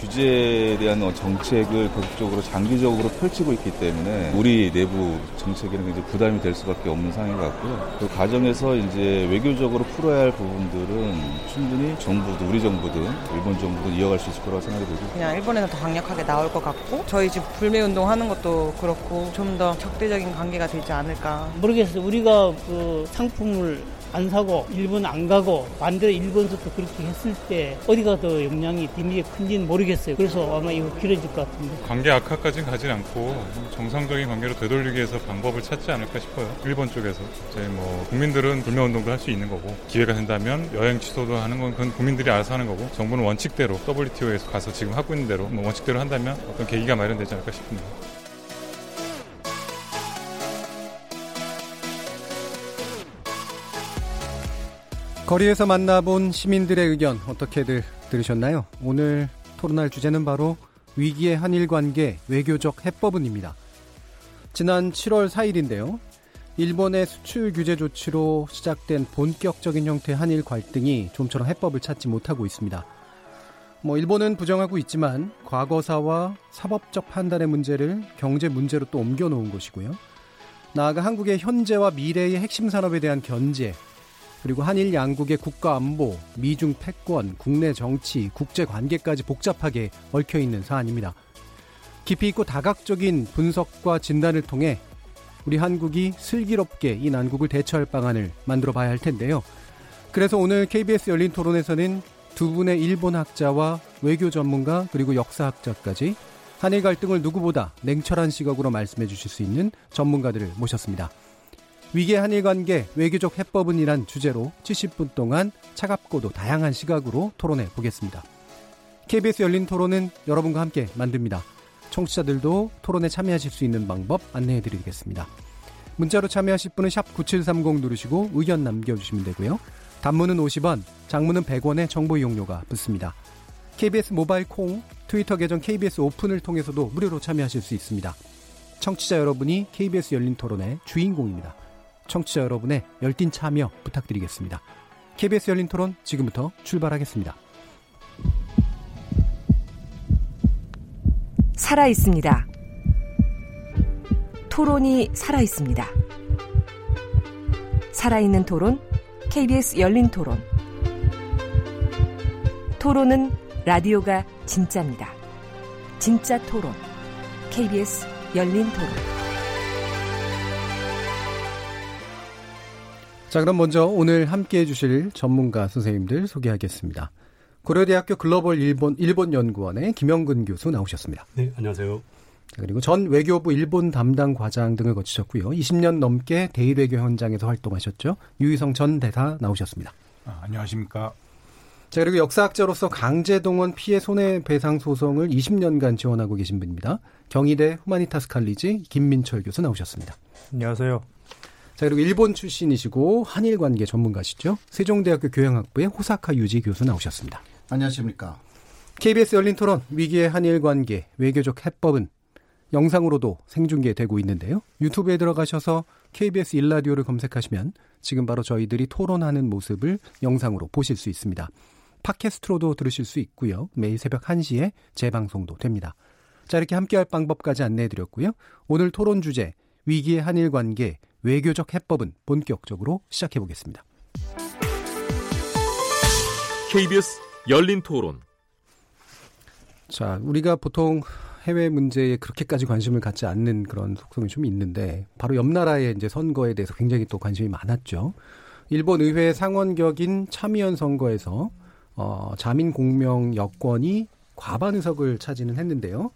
규제에 대한 어, 정책을 계속적으로 장기적으로 펼치고 있기 때문에 우리 내부 정책에는 이제 부담이 될 수밖에 없는 상황인 것 같고요. 그 과정에서 이제 외교적으로 풀어야 할 부분들은 충분히 정부도 우리 정부든 일본 정부든 이어갈 수 있을 거라고 생각이 들고 그냥 일본에서 더 강력하게 나올 것 같고 저희 집 불매 운동 하는 것도 그렇고 좀 더 적대적인 관계가 되지 않을까. 모르겠어요. 우리가 그 상품을 안 사고 일본 안 가고 반대로 일본에서도 그렇게 했을 때 어디가 더 영향이 비밀이 큰지는 모르겠어요. 그래서 아마 이거 길어질 것 같은데. 관계 악화까지는 가진 않고 정상적인 관계로 되돌리기 위해서 방법을 찾지 않을까 싶어요. 일본 쪽에서 이제 뭐 국민들은 불매 운동도 할 수 있는 거고 기회가 된다면 여행 취소도 하는 건 그건 국민들이 알아서 하는 거고 정부는 원칙대로 WTO에서 가서 지금 하고 있는 대로 뭐 원칙대로 한다면 어떤 계기가 마련되지 않을까 싶습니다. 거리에서 만나본 시민들의 의견 어떻게들 들으셨나요? 오늘 토론할 주제는 바로 위기의 한일 관계 외교적 해법은입니다. 지난 7월 4일인데요. 일본의 수출 규제 조치로 시작된 본격적인 형태의 한일 갈등이 좀처럼 해법을 찾지 못하고 있습니다. 뭐 일본은 부정하고 있지만 과거사와 사법적 판단의 문제를 경제 문제로 또 옮겨 놓은 것이고요. 나아가 한국의 현재와 미래의 핵심 산업에 대한 견제, 그리고 한일 양국의 국가 안보, 미중 패권, 국내 정치, 국제 관계까지 복잡하게 얽혀 있는 사안입니다. 깊이 있고 다각적인 분석과 진단을 통해 우리 한국이 슬기롭게 이 난국을 대처할 방안을 만들어 봐야 할 텐데요. 그래서 오늘 KBS 열린 토론에서는 두 분의 일본 학자와 외교 전문가 그리고 역사학자까지 한일 갈등을 누구보다 냉철한 시각으로 말씀해 주실 수 있는 전문가들을 모셨습니다. 위기 한일 관계 외교적 해법은 이란 주제로 70분 동안 차갑고도 다양한 시각으로 토론해 보겠습니다. KBS 열린 토론은 여러분과 함께 만듭니다. 청취자들도 토론에 참여하실 수 있는 방법 안내해 드리겠습니다. 문자로 참여하실 분은 샵9730 누르시고 의견 남겨주시면 되고요. 단문은 50원, 장문은 100원의 정보 이용료가 붙습니다. KBS 모바일 콩, 트위터 계정 KBS 오픈을 통해서도 무료로 참여하실 수 있습니다. 청취자 여러분이 KBS 열린 토론의 주인공입니다. 청취자 여러분의 열띤 참여 부탁드리겠습니다. KBS 열린 토론 지금부터 출발하겠습니다. 살아 있습니다. 토론이 살아 있습니다. 살아있는 토론, KBS 열린 토론. 토론은 라디오가 진짜입니다. 진짜 토론, KBS 열린 토론. 자, 그럼 먼저 오늘 함께 해주실 전문가 선생님들 소개하겠습니다. 고려대학교 글로벌 일본, 일본 연구원의 김영근 교수 나오셨습니다. 네, 안녕하세요. 그리고 전 외교부 일본 담당 과장 등을 거치셨고요. 20년 넘게 대일외교 현장에서 활동하셨죠. 유희성 전 대사 나오셨습니다. 아, 안녕하십니까. 자, 그리고 역사학자로서 강제동원 피해 손해배상 소송을 20년간 지원하고 계신 분입니다. 경희대 후마니타스 칼리지 김민철 교수 나오셨습니다. 안녕하세요. 자, 그리고 일본 출신이시고 한일 관계 전문가시죠. 세종대학교 교양학부의 호사카 유지 교수 나오셨습니다. 안녕하십니까. KBS 열린 토론 위기의 한일 관계 외교적 해법은 영상으로도 생중계되고 있는데요. 유튜브에 들어가셔서 KBS 일라디오를 검색하시면 지금 바로 저희들이 토론하는 모습을 영상으로 보실 수 있습니다. 팟캐스트로도 들으실 수 있고요. 매일 새벽 1시에 재방송도 됩니다. 자, 이렇게 함께할 방법까지 안내해 드렸고요. 오늘 토론 주제 위기의 한일 관계 외교적 해법은 본격적으로 시작해 보겠습니다. KBS 열린 토론. 자, 우리가 보통 해외 문제에 그렇게까지 관심을 갖지 않는 그런 속성이 좀 있는데 바로 옆 나라의 이제 선거에 대해서 굉장히 또 관심이 많았죠. 일본 의회 상원격인 참의원 선거에서 어, 자민 공명 여권이 과반 의석을 차지는 했는데요.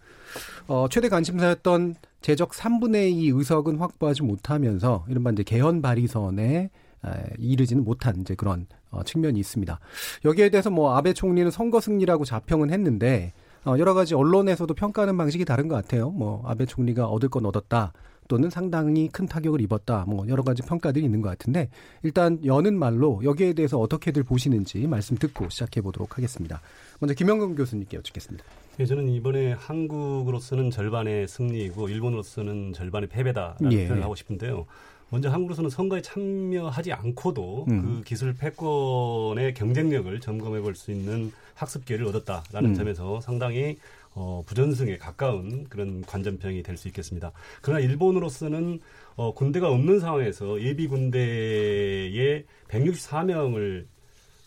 어, 최대 관심사였던 제적 3분의 2 의석은 확보하지 못하면서 이른바 이제 개헌 발의선에 에, 이르지는 못한 이제 그런 어, 측면이 있습니다. 여기에 대해서 뭐 아베 총리는 선거 승리라고 자평은 했는데 어, 여러 가지 언론에서도 평가하는 방식이 다른 것 같아요. 뭐 아베 총리가 얻을 건 얻었다. 또는 상당히 큰 타격을 입었다. 뭐 여러 가지 평가들이 있는 것 같은데 일단 여는 말로 여기에 대해서 어떻게들 보시는지 말씀 듣고 시작해 보도록 하겠습니다. 먼저 김영근 교수님께 여쭙겠습니다. 예, 저는 이번에 한국으로서는 절반의 승리이고 일본으로서는 절반의 패배다라는 예. 표현을 하고 싶은데요. 먼저 한국으로서는 선거에 참여하지 않고도 음. 그 기술 패권의 경쟁력을 점검해 볼 수 있는 학습 기회를 얻었다라는 음. 점에서 상당히 어, 부전승에 가까운 그런 관전평이 될 수 있겠습니다. 그러나 일본으로서는 어, 군대가 없는 상황에서 예비 군대의 164명을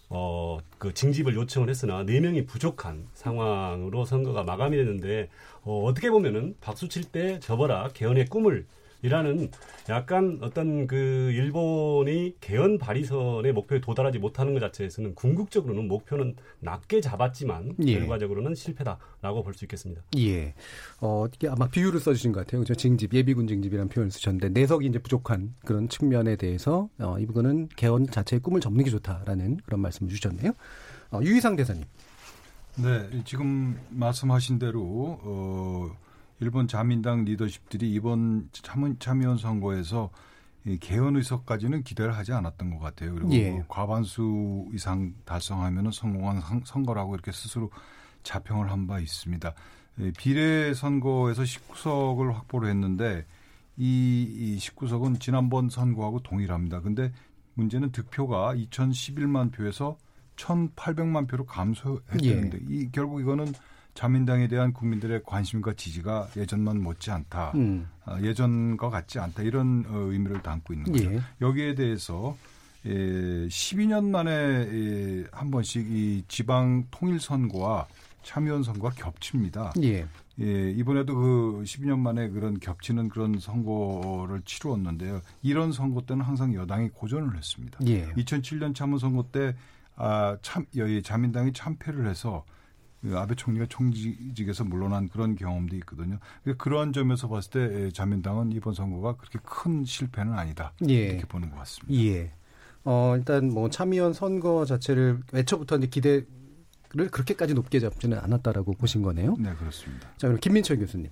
어, 그 징집을 요청을 했으나 4명이 부족한 상황으로 선거가 마감이 됐는데 어, 어떻게 보면은 박수 칠 때 접어라 개헌의 꿈을 이라는 약간 어떤 그 일본이 개헌 발의선의 목표에 도달하지 못하는 것 자체에서는 궁극적으로는 목표는 낮게 잡았지만 예. 결과적으로는 실패다라고 볼 수 있겠습니다. 예. 어, 이게 아마 비유를 써주신 것 같아요. 그죠? 징집, 예비군 징집이라는 표현을 쓰셨는데, 내석이 이제 부족한 그런 측면에 대해서, 어, 이 부분은 개헌 자체의 꿈을 접는 게 좋다라는 그런 말씀을 주셨네요. 어, 유희상 대사님. 네, 지금 말씀하신 대로 어, 일본 자민당 리더십들이 이번 참은, 참여원 선거에서 이 개헌 의석까지는 기대를 하지 않았던 것 같아요. 그리고 예. 과반수 이상 달성하면 성공한 선- 선거라고 이렇게 스스로 자평을 한 바 있습니다. 예, 비례 선거에서 19석을 확보를 했는데 이, 이 19석은 지난번 선거하고 동일합니다. 근데 문제는 득표가 2011만 표에서 1,800만 표로 감소했다는데 이 결국 이거는 자민당에 대한 국민들의 관심과 지지가 예전만 못지 않다. 음. 아, 예전과 같지 않다. 이런 어, 의미를 담고 있는 거죠. 예. 여기에 대해서 예, 12년 만에 예, 한 번씩 이 지방 통일 선거와 참여원 선거가 겹칩니다. 예. 예, 이번에도 그 12년 만에 그런 겹치는 그런 선거를 치루었는데요. 이런 선거 때는 항상 여당이 고전을 했습니다. 예. 2007년 참원 선거 때 아, 참, 여기 자민당이 참패를 해서 그 아베 총리가 총직에서 물러난 그런 경험도 있거든요. 그러니까 그러한 점에서 봤을 때 예, 자민당은 이번 선거가 그렇게 큰 실패는 아니다. 예. 이렇게 보는 것 같습니다. 예. 어, 일단 뭐 참의원 선거 자체를 애초부터 이제 기대를 그렇게까지 높게 잡지는 않았다라고 보신 거네요. 네, 그렇습니다. 자, 그럼 김민철 교수님.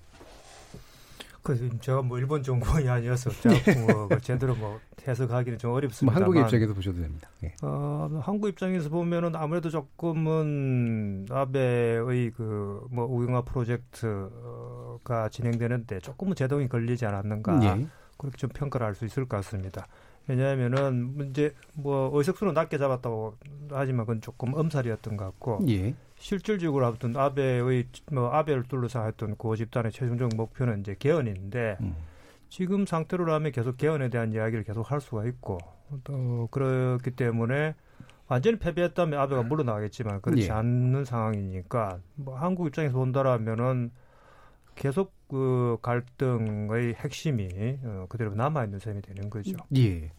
그 제가 뭐 일본 전공이 아니어서 제가 뭐 제대로 뭐 해석하기는 좀뭐 어렵습니다. 한국의 입장에서 보셔도 됩니다. 예. 어, 한국 입장에서 보면은 아무래도 조금은 아베의 그 뭐 우영화 프로젝트가 진행되는데 조금은 제동이 걸리지 않았는가 예. 그렇게 좀 평가를 할 수 있을 것 같습니다. 왜냐하면은 문제 뭐 의석수는 낮게 잡았다고 하지만 그건 조금 엄살이었던 것 같고 예. 실질적으로 아무튼 아베의 뭐 아베를 둘러싸 했던 고 집단의 최종적 목표는 이제 개헌인데 음. 지금 상태로라면 계속 개헌에 대한 이야기를 계속 할 수가 있고 또 그렇기 때문에 완전히 패배했다면 아베가 물러나겠지만 그렇지 예. 않는 상황이니까 뭐 한국 입장에서 본다라면은 계속 그 갈등의 핵심이 어, 그대로 남아 있는 셈이 되는 거죠. 예.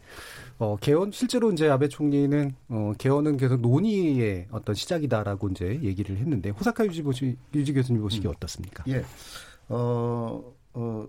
어, 개헌, 실제로 이제 아베 총리는, 어, 개헌은 계속 논의의 어떤 시작이다라고 이제 얘기를 했는데, 호사카 유지 보시, 유지 교수님 보시기 어떻습니까? 예. 어, 어,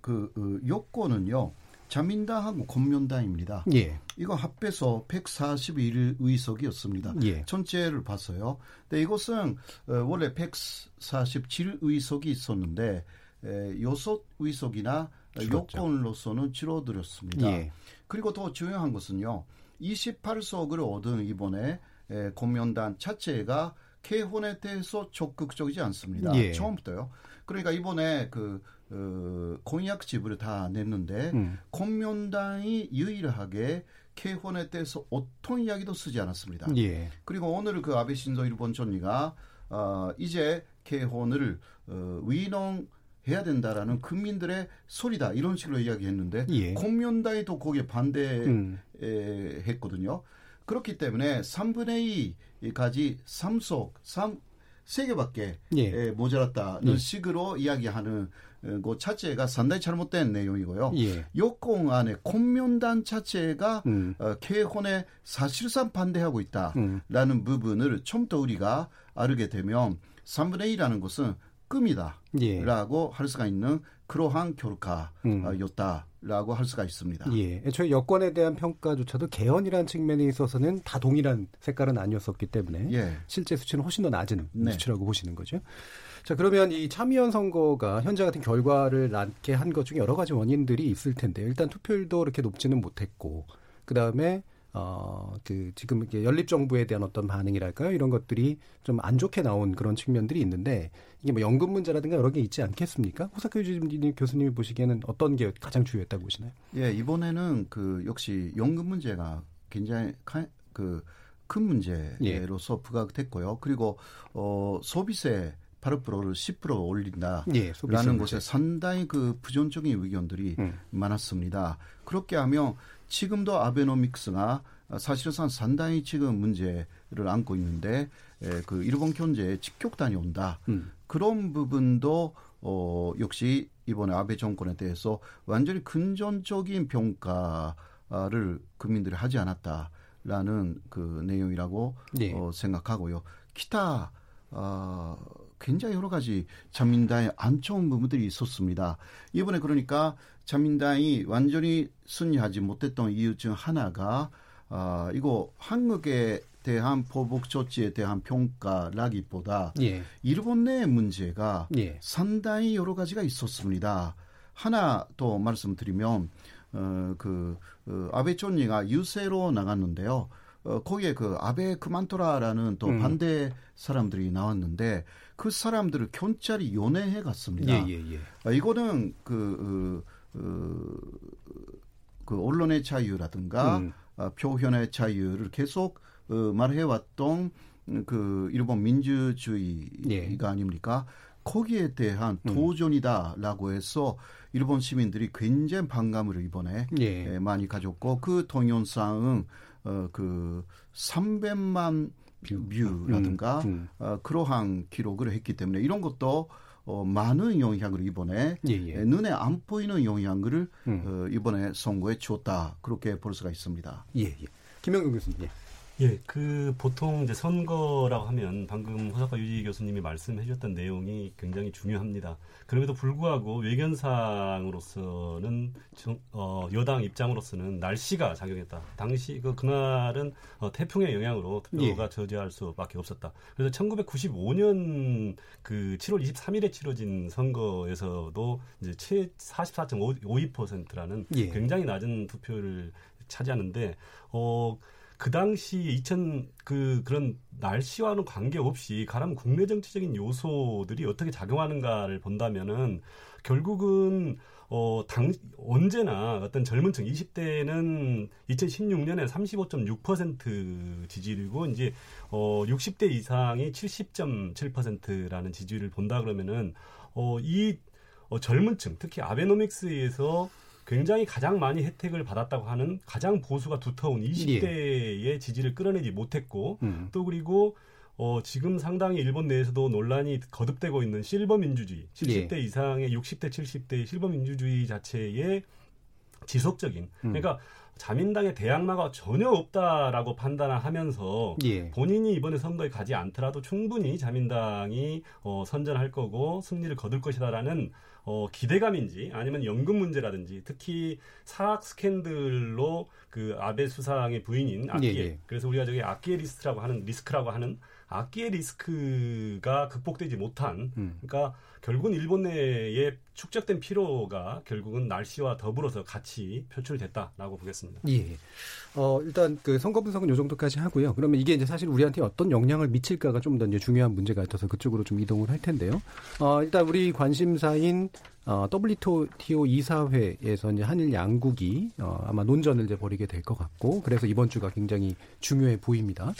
그, 어, 요건은요, 자민당하고 공면당입니다. 예. 이거 합해서 141 의석이었습니다. 예. 전체를 봤어요. 근데 이것은 어, 원래 147 의석이 있었는데 에, 요소 의석이나. 요건으로서는 줄어들었습니다. 예. 그리고 더 중요한 것은요. 28석을 얻은 이번에 에, 공면단 자체가 개헌에 대해서 적극적이지 않습니다. 예. 처음부터요. 그러니까 이번에 그 어, 공약집을 다 냈는데 음. 공면당이 유일하게 개헌에 대해서 어떤 이야기도 쓰지 않았습니다. 예. 그리고 오늘 그 아베 신조 일본 총리가 어, 이제 개헌을 어, 위농 해야 된다라는 국민들의 소리다 이런 식으로 이야기했는데 예. 공면당이 또 거기에 음. 반대했거든요. 그렇기 때문에 3분의 2까지 3석 3 3개밖에 예. 모자랐다는 예. 식으로 이야기하는 어, 그 자체가 상당히 잘못된 내용이고요. 예. 여권 안에 공면단 자체가 음. 어, 개헌에 사실상 반대하고 있다라는 음. 부분을 처음부터 우리가 알게 되면 3분의 2라는 것은 예. 꿈이다라고 할 수가 있는 그러한 음. 결과였다 라고 할 수가 있습니다. 예. 애초에 여권에 대한 평가조차도 개헌이라는 측면에 있어서는 다 동일한 색깔은 아니었었기 때문에 예. 실제 수치는 훨씬 더 낮은 네. 수치라고 보시는 거죠. 자, 그러면 이 참의원 선거가 현재 같은 결과를 낳게 한 것 중에 여러 가지 원인들이 있을 텐데요. 일단 투표율도 그렇게 높지는 못했고, 그 다음에 어, 그, 지금 이게 연립정부에 대한 어떤 반응이랄까요? 이런 것들이 좀 안 좋게 나온 그런 측면들이 있는데, 이게 뭐 연금 문제라든가 여러 개 있지 않겠습니까? 호사카 유진 교수님이 보시기에는 어떤 게 가장 주요했다고 보시나요? 예, 이번에는 그 역시 연금 문제가 굉장히 그 큰 문제로서 예. 부각됐고요. 그리고 어 소비세 8%를 10% 올린다라는 예. 것에 상당히 그 부정적인 의견들이 음. 많았습니다. 그렇게 하면 지금도 아베노믹스가 사실상 상당히 지금 문제를 안고 있는데 에, 그 일본 경제에 직격탄이 온다. 음. 그런 부분도 어 역시 이번에 아베 정권에 대해서 완전히 근전적인 평가를 국민들이 하지 않았다라는 그 내용이라고 예. 어, 생각하고요. 기타 어, 굉장히 여러 가지 자민당의 안 좋은 부분들이 있었습니다. 이번에 그러니까 자민당이 완전히 승리하지 못했던 이유 중 하나가 아, 이거 한국에 대한 보복 조치에 대한 평가라기보다 예. 일본 내 문제가 예. 상당히 여러 가지가 있었습니다. 하나 또 말씀드리면 어, 그 어, 아베 쫀리가 유세로 나갔는데요. 어, 거기에 그 아베 그만둬라라는 또 음. 반대 사람들이 나왔는데 그 사람들을 경찰이 연애해 갔습니다. 예, 예, 예. 아, 이거는 그, 어, 어, 그 언론의 자유라든가 음. 아, 표현의 자유를 계속 어, 말해왔던 음, 그 일본 민주주의가 예. 아닙니까? 거기에 대한 음. 도전이다라고 해서 일본 시민들이 굉장히 반감을 이번에 예. 예, 많이 가졌고 그 동영상은 어, 그 300만 뷰라든가 음, 음. 어, 그러한 기록을 했기 때문에 이런 것도 어, 많은 영향을 이번에 예, 예. 예, 눈에 안 보이는 영향을 음. 어, 이번에 선거에 줬다 그렇게 볼 수가 있습니다. 예, 예. 김영근 교수님. 예. 예, 그 보통 이제 선거라고 하면 방금 호사카 유지 교수님이 말씀해 주셨던 내용이 굉장히 중요합니다. 그럼에도 불구하고 외견상으로서는 정- 어, 여당 입장으로서는 날씨가 작용했다. 당시 그 그날은 어, 태풍의 영향으로 투표가 저지할 수밖에 없었다. 그래서 1995년 그 7월 23일에 치러진 선거에서도 이제 44.52%라는 예. 굉장히 낮은 투표를 차지하는데 어. 그 당시 2000 그 그런 날씨와는 관계없이 가람 국내 정치적인 요소들이 어떻게 작용하는가를 본다면은 결국은 어, 당, 언제나 어떤 젊은 층, 20대는 2016년에 35.6% 지지율이고, 이제, 어, 60대 이상이 70.7%라는 지지율을 본다 그러면은, 어, 이, 어, 젊은 층, 특히 아베노믹스에서 굉장히 가장 많이 혜택을 받았다고 하는 가장 보수가 두터운 20대의 지지를 끌어내지 못했고, 음. 또 그리고 어, 지금 상당히 일본 내에서도 논란이 거듭되고 있는 실버 민주주의, 70대 예. 이상의 60대, 70대 실버 민주주의 자체의 지속적인, 음. 그러니까 자민당의 대항마가 전혀 없다라고 판단하면서 예. 본인이 이번에 선거에 가지 않더라도 충분히 자민당이 어, 선전할 거고 승리를 거둘 것이다라는 어, 기대감인지 아니면 연금 문제라든지 특히 사학 스캔들로 그 아베 수상의 부인인 아키에 예, 예. 그래서 우리가 저기 아키에 리스크라고 하는 리스크라고 하는 아키에 리스크가 극복되지 못한 음. 그러니까 결국은 일본 내에 축적된 피로가 결국은 날씨와 더불어서 같이 표출됐다라고 보겠습니다. 예. 어, 일단 그 선거 분석은 요 정도까지 하고요. 그러면 이게 이제 사실 우리한테 어떤 영향을 미칠까가 좀 더 이제 중요한 문제 같아서 그쪽으로 좀 이동을 할 텐데요. 어, 일단 우리 관심사인 어, WTO 이사회에서 이제 한일 양국이 어, 아마 논전을 이제 벌이게 될 것 같고 그래서 이번 주가 굉장히 중요해 보입니다.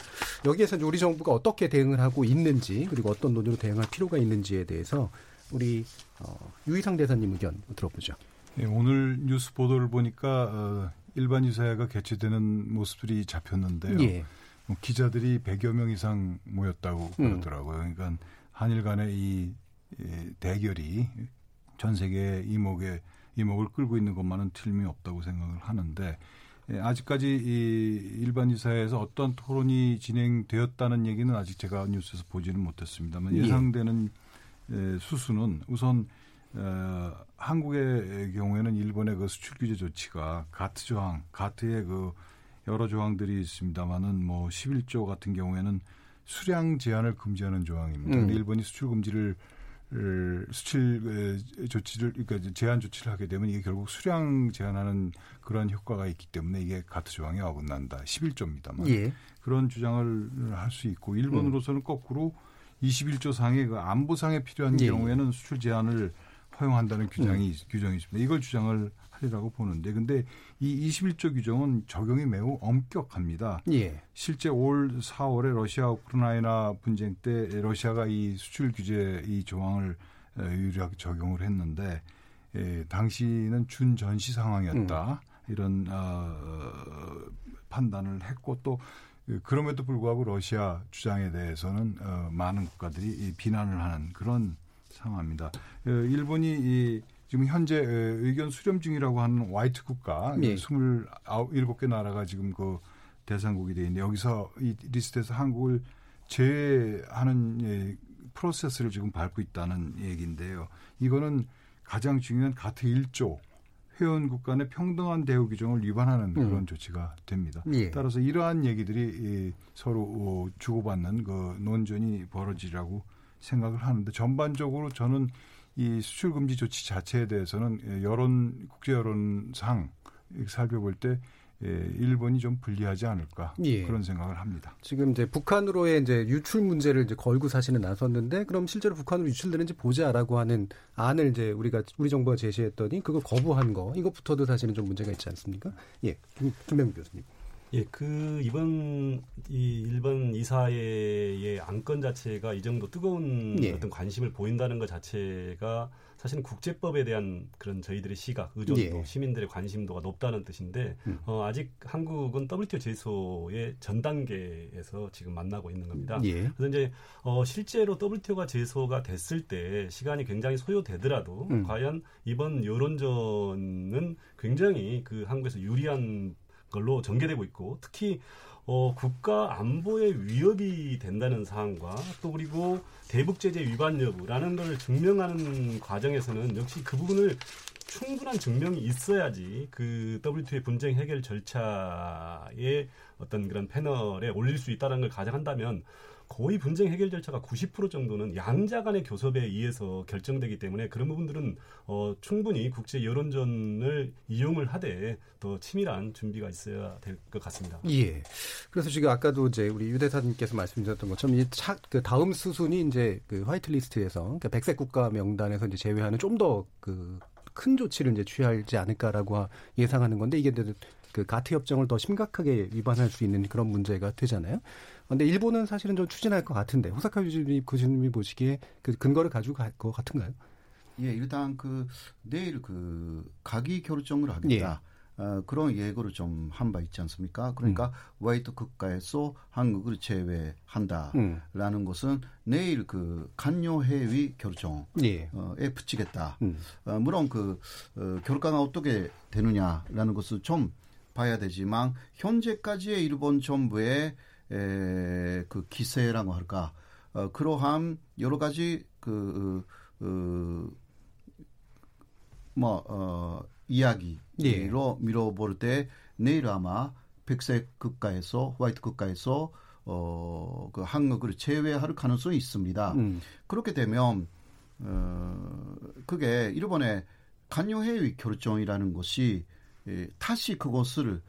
여기에서 우리 정부가 어떻게 대응을 하고 있는지 그리고 어떤 논의로 대응할 필요가 있는지에 대해서 우리 어, 유희상 대사님 의견 들어보죠. 예, 오늘 뉴스 보도를 보니까 어, 일반 유사회가 개최되는 모습들이 잡혔는데요. 예. 뭐 기자들이 100여 명 이상 모였다고 음. 그러더라고요. 그러니까 한일 간의 이, 이 대결이 전 세계 이목에 이목을 끌고 있는 것만은 틀림이 없다고 생각을 하는데 예, 아직까지 이 일반 유사회에서 어떤 토론이 진행되었다는 얘기는 아직 제가 뉴스에서 보지는 못했습니다만 예. 예상되는 예, 수수는 우선 어, 한국의 경우에는 일본의 그 수출 규제 조치가 가트 조항, 가트의 그 여러 조항들이 있습니다만은 뭐 11조 같은 경우에는 수량 제한을 금지하는 조항입니다. 음. 일본이 수출 금지를 수출 조치를 그러니까 제한 조치를 하게 되면 이게 결국 수량 제한하는 그런 효과가 있기 때문에 이게 가트 조항에 어긋난다. 11조입니다만 예. 그런 주장을 할 수 있고 일본으로서는 거꾸로 21조 상의 그 안보상에 필요한 예. 경우에는 수출 제한을 허용한다는 규정이 규정이 있습니다. 이걸 주장을 하리라고 보는데 근데 이 21조 규정은 적용이 매우 엄격합니다. 예. 실제 올 4월에 러시아 우크라이나 분쟁 때 러시아가 이 수출 규제 이 조항을 에, 유리하게 적용을 했는데 에, 당시는 준전시 상황이었다 이런 어, 판단을 했고 또 그럼에도 불구하고 러시아 주장에 대해서는 어, 많은 국가들이 이 비난을 하는 그런 상황입니다. 어, 일본이 이 지금 현재 에, 의견 수렴 중이라고 하는 화이트 국가 예. 27개 나라가 지금 그 대상국이 돼 있는데 여기서 이 리스트에서 한국을 제외하는 예, 프로세스를 지금 밟고 있다는 얘기인데요. 이거는 가장 중요한 가트 1조 회원국 간의 평등한 대우 규정을 위반하는 그런 음. 조치가 됩니다. 예. 따라서 이러한 얘기들이 이 서로 어, 주고받는 그 논전이 벌어지라고 생각을 하는데 전반적으로 저는 이 수출 금지 조치 자체에 대해서는 예, 여론 국제 여론상 살펴볼 때 예, 일본이 좀 불리하지 않을까 예. 그런 생각을 합니다. 지금 이제 북한으로의 이제 유출 문제를 이제 걸고 사실은 나섰는데 그럼 실제로 북한으로 유출되는지 보자라고 하는 안을 이제 우리가 우리 정부가 제시했더니 그걸 거부한 거 이것부터도 사실은 좀 문제가 있지 않습니까? 예, 김, 김병 교수님. 예, 그 이번 이 일본 이사회의 안건 자체가 이 정도 뜨거운 예. 어떤 관심을 보인다는 것 자체가 사실은 국제법에 대한 그런 저희들의 시각, 의존도, 예. 시민들의 관심도가 높다는 뜻인데 음. 어, 아직 한국은 WTO 제소의 전 단계에서 지금 만나고 있는 겁니다. 예. 그래서 이제 어, 실제로 WTO가 제소가 됐을 때 시간이 굉장히 소요되더라도 음. 과연 이번 여론전은 굉장히 그 한국에서 유리한 걸로 전개되고 있고 특히 어, 국가 안보에 위협이 된다는 사항과 또 그리고 대북 제재 위반 여부라는 걸 증명하는 과정에서는 역시 그 부분을 충분한 증명이 있어야지 그 WTO의 분쟁 해결 절차의 어떤 그런 패널에 올릴 수 있다는 걸 가정한다면 거의 분쟁 해결 절차가 90% 정도는 양자 간의 교섭에 의해서 결정되기 때문에 그런 부분들은 어, 충분히 국제 여론전을 이용을 하되 더 치밀한 준비가 있어야 될 것 같습니다. 예. 그래서 지금 아까도 이제 우리 유 대사님께서 말씀드렸던 것처럼 이 차, 그 다음 수순이 이제 그 화이트 리스트에서 그러니까 백색 국가 명단에서 이제 제외하는 좀 더 그 큰 조치를 이제 취하지 않을까라고 예상하는 건데 이게 그 가트 협정을 더 심각하게 위반할 수 있는 그런 문제가 되잖아요. 근데 일본은 사실은 좀 추진할 것 같은데 호사카 교수님, 교수님이 보시기에 그 근거를 가지고 갈 것 같은가요? 예, 일단 그 내일 그 가기 결정을 하겠다. 어, 그런 예고를 좀 한 바 있지 않습니까? 그러니까 화이트 국가에서 한국을 제외한다라는 음. 것은 내일 그 간요회의 결정에 예. 붙이겠다. 음. 어, 물론 그 어, 결과가 어떻게 되느냐라는 것을 좀 봐야 되지만 현재까지의 일본 정부의 에, 그 기세라고 할까 어, 그러한 여러 가지 그 어, 뭐, 어, 이야기로 예. 밀어볼 때 내일 아마 백색 국가에서 화이트 국가에서 어, 그 한국을 제외할 가능성이 있습니다. 음. 그렇게 되면 어, 그게 일본의 간요회의 결정이라는 것이 예, 다시 그것을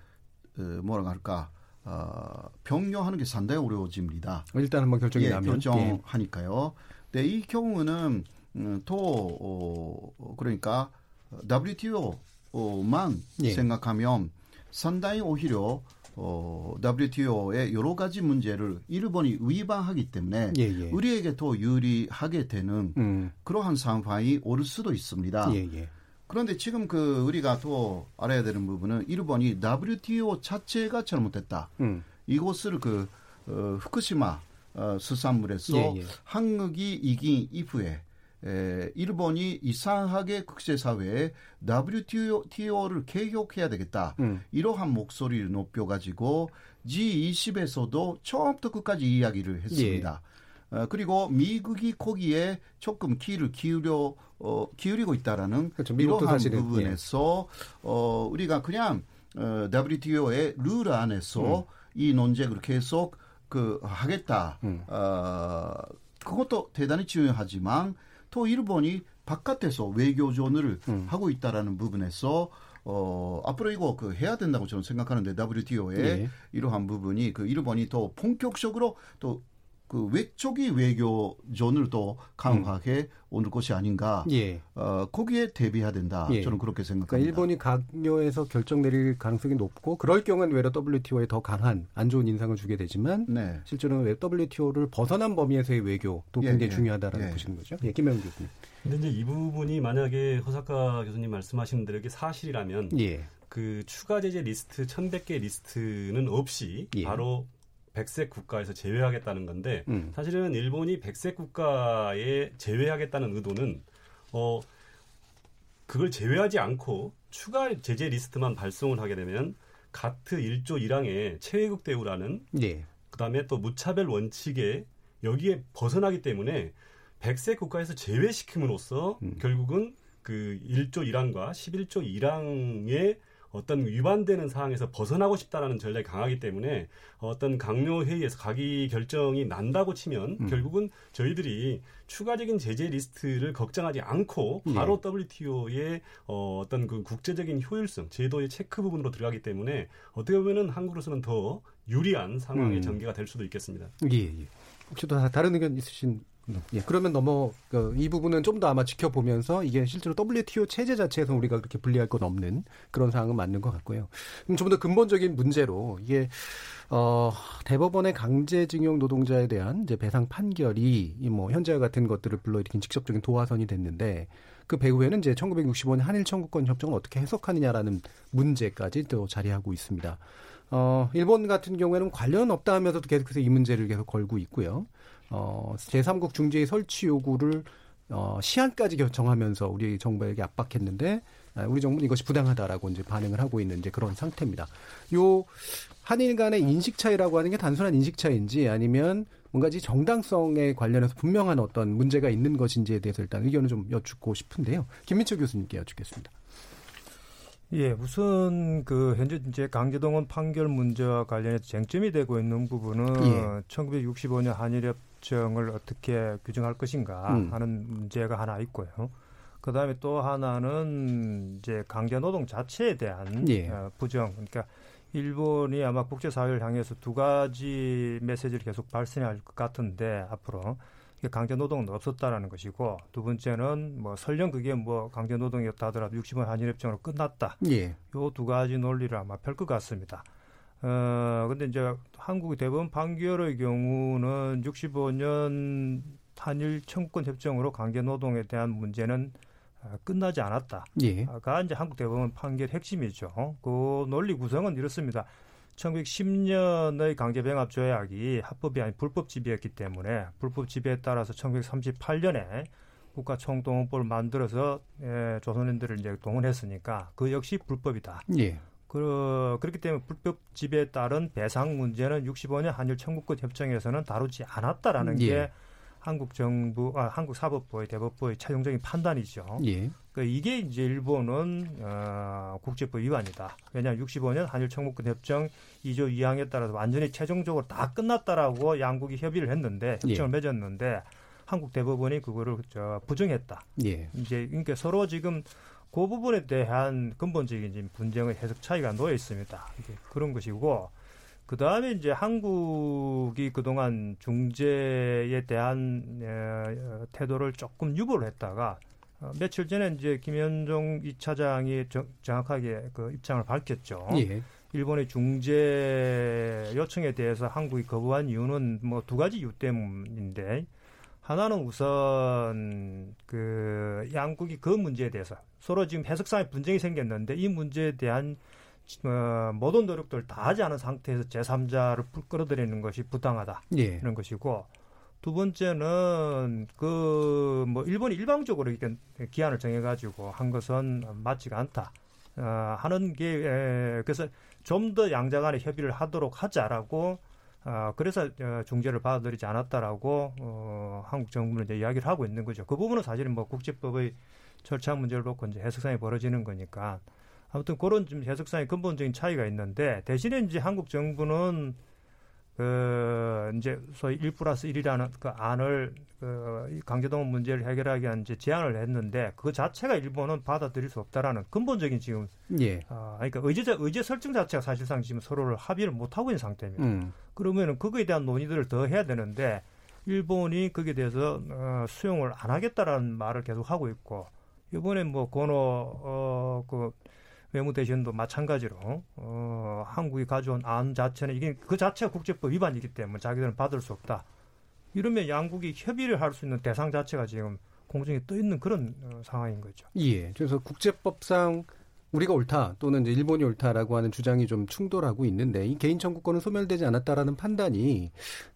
어, 뭐라 할까 어, 병료하는 게 상당히 어려워집니다. 일단 한번 결정이 예, 나면 예. 결정하니까요. 네, 이 경우는 음, 또 어, 그러니까 WTO만 예. 생각하면 상당히 오히려 어, WTO의 여러 가지 문제를 일본이 위반하기 때문에 예, 예. 우리에게 더 유리하게 되는 음. 그러한 상황이 올 수도 있습니다. 예, 예. 그런데 지금 그 우리가 또 알아야 되는 부분은 일본이 WTO 자체가 잘못됐다. 음. 이것을 그 어, 후쿠시마 어, 수산물에서 예, 예. 한국이 이긴 이후에 에, 일본이 이상하게 국제사회에 WTO를 개혁해야 되겠다. 음. 이러한 목소리를 높여가지고 G20에서도 처음부터 끝까지 이야기를 했습니다. 어, 그리고 미국이 거기에 조금 키를 기울여 어, 기울이고 있다라는 그렇죠. 이러한 사실은, 부분에서 어, 우리가 그냥 어, WTO의 룰 안에서 이 논쟁을 계속 그 하겠다. 어, 그것도 대단히 중요하지만 또 일본이 바깥에서 외교전을 하고 있다라는 부분에서 어, 앞으로 이거 그 해야 된다고 저는 생각하는데 WTO의 예. 이러한 부분이 그 일본이 더 본격적으로 또 그 외적인 외교전을 또 강화해 오는 것이 아닌가. 예. 어, 거기에 대비해야 된다. 예. 저는 그렇게 생각합니다. 그러니까 일본이 강요해서 결정 내릴 가능성이 높고 그럴 경우는 외려 WTO에 더 강한 안 좋은 인상을 주게 되지만 네. 실제로는 WTO를 벗어난 범위에서의 외교도 예, 굉장히 예. 중요하다라고 예. 보시는 거죠. 예, 김영 교수님. 근데 이제 이 부분이 만약에 호사카 교수님 말씀하시는 대로 이게 사실이라면 예. 그 추가 제재 리스트 1100개 리스트는 없이 예. 바로 백색 국가에서 제외하겠다는 건데 음. 사실은 일본이 백색 국가에 제외하겠다는 의도는 어 그걸 제외하지 않고 추가 제재 리스트만 발송을 하게 되면 가트 1조 1항의 최외국 대우라는 예. 그다음에 또 무차별 원칙에 여기에 벗어나기 때문에 백색 국가에서 제외시킴으로써 결국은 그 1조 1항과 11조 1항의 어떤 위반되는 사항에서 벗어나고 싶다라는 전략이 강하기 때문에 어떤 강요 회의에서 가기 결정이 난다고 치면 결국은 저희들이 추가적인 제재 리스트를 걱정하지 않고 바로 WTO의 어, 어떤 그 국제적인 효율성, 제도의 체크 부분으로 들어가기 때문에 어떻게 보면은 한국으로서는 더 유리한 상황의 음. 전개가 될 수도 있겠습니다. 예, 예. 혹시 또 다- 다른 의견 있으신 분? 예, 그러면 넘어 그, 이 부분은 좀 더 아마 지켜보면서 이게 실제로 WTO 체제 자체에서 우리가 그렇게 불리할 건 없는 그런 상황은 맞는 것 같고요. 그럼 좀 더 근본적인 문제로 이게 어, 대법원의 강제징용 노동자에 대한 이제 배상 판결이 이뭐 현재와 같은 것들을 불러일으킨 직접적인 도화선이 됐는데 그 배후에는 이제 1965년 한일 청구권 협정을 어떻게 해석하느냐라는 문제까지 또 자리하고 있습니다. 어, 일본 같은 경우에는 관련 없다 하면서도 계속해서 이 문제를 계속 걸고 있고요. 어, 제3국 중재의 설치 요구를 어, 시한까지 결정하면서 우리 정부에게 압박했는데 아, 우리 정부는 이것이 부당하다라고 이제 반응을 하고 있는 이제 그런 상태입니다. 요 한일 간의 인식 차이라고 하는 게 단순한 인식 차이인지 아니면 뭔가 이 정당성에 관련해서 분명한 어떤 문제가 있는 것인지에 대해서 일단 의견을 좀 여쭙고 싶은데요. 김민철 교수님께 여쭙겠습니다. 예, 우선 그 현재 이제 강제동원 판결 문제와 관련해서 쟁점이 되고 있는 부분은 예. 1965년 한일협 정을 어떻게 규정할 것인가 음. 하는 문제가 하나 있고요. 그 다음에 또 하나는 이제 강제노동 자체에 대한 예. 어, 부정. 그러니까 일본이 아마 국제사회를 향해서 두 가지 메시지를 계속 발신할 것 같은데 앞으로 이게 강제 노동은 없었다라는 것이고 두 번째는 뭐 설령 그게 뭐 강제 노동이었다 하더라도 60원 한일협정으로 끝났다. 예. 요두 가지 논리를 아마 펼 것 같습니다. 어, 근데 이제 한국의 대법원 판결의 경우는 65년 한일 청구권 협정으로 강제 노동에 대한 문제는 어, 끝나지 않았다. 예. 가 이제 한국 대법원 판결 핵심이죠. 그 논리 구성은 이렇습니다. 1910년의 강제병합 조약이 합법이 아닌 불법 지배였기 때문에 불법 지배에 따라서 1938년에 국가 총동원법을 만들어서 예, 조선인들을 이제 동원했으니까 그 역시 불법이다. 예. 그, 그렇기 때문에 불법 지배에 따른 배상 문제는 65년 한일 청구권 협정에서는 다루지 않았다라는 예. 게 한국 정부, 아, 한국 사법부의 대법부의 최종적인 판단이죠. 예. 그 이게 이제 일본은 어, 국제법 위반이다. 왜냐하면 65년 한일 청구권 협정 2조 2항에 따라서 완전히 최종적으로 다 끝났다라고 양국이 협의를 했는데 협정을 예. 맺었는데 한국 대법원이 그거를 저 부정했다. 예. 이제 그러니까 서로 지금 그 부분에 대한 근본적인 지금 분쟁의 해석 차이가 놓여 있습니다. 그런 것이고 그 다음에 이제 한국이 그동안 중재에 대한 에, 태도를 조금 유보를 했다가 어, 며칠 전에 이제 김현종 이 차장이 정, 정확하게 그 입장을 밝혔죠. 예. 일본의 중재 요청에 대해서 한국이 거부한 이유는 뭐 두 가지 이유 때문인데 하나는 우선 그 양국이 그 문제에 대해서 서로 지금 해석상의 분쟁이 생겼는데 이 문제에 대한 어, 모든 노력들을 다 하지 않은 상태에서 제3자를 끌어들이는 것이 부당하다. 예. 이런 것이고 두 번째는 그 뭐 일본이 일방적으로 이렇게 기한을 정해가지고 한 것은 맞지가 않다. 어, 하는 게 에, 그래서 좀 더 양자 간의 협의를 하도록 하자라고 어, 그래서 어, 중재를 받아들이지 않았다라고 어, 한국 정부는 이제 이야기를 하고 있는 거죠. 그 부분은 사실은 뭐 국제법의 절차 문제를 놓고 이제 해석상이 벌어지는 거니까 아무튼 그런 좀 해석상의 근본적인 차이가 있는데 대신에 이제 한국 정부는 그 이제 소위 1 플러스 1이라는 그 안을 그 강제동원 문제를 해결하기 위한 이제 제안을 했는데 그 자체가 일본은 받아들일 수 없다라는 근본적인 지금 예. 아 그러니까 의제 의제 설정 자체가 사실상 지금 서로를 합의를 못 하고 있는 상태입니다. 음. 그러면은 그거에 대한 논의들을 더 해야 되는데 일본이 거기에 대해서 어, 수용을 안 하겠다라는 말을 계속 하고 있고 이번에 뭐 고노 어그 외무대신도 마찬가지로 어, 한국이 가져온 안 자체는 이게 그 자체가 국제법 위반이기 때문에 자기들은 받을 수 없다. 이러면 양국이 협의를 할 수 있는 대상 자체가 지금 공중에 떠 있는 그런 어, 상황인 거죠. 예. 그래서 국제법상 우리가 옳다 또는 이제 일본이 옳다라고 하는 주장이 좀 충돌하고 있는데 이 개인 청구권은 소멸되지 않았다라는 판단이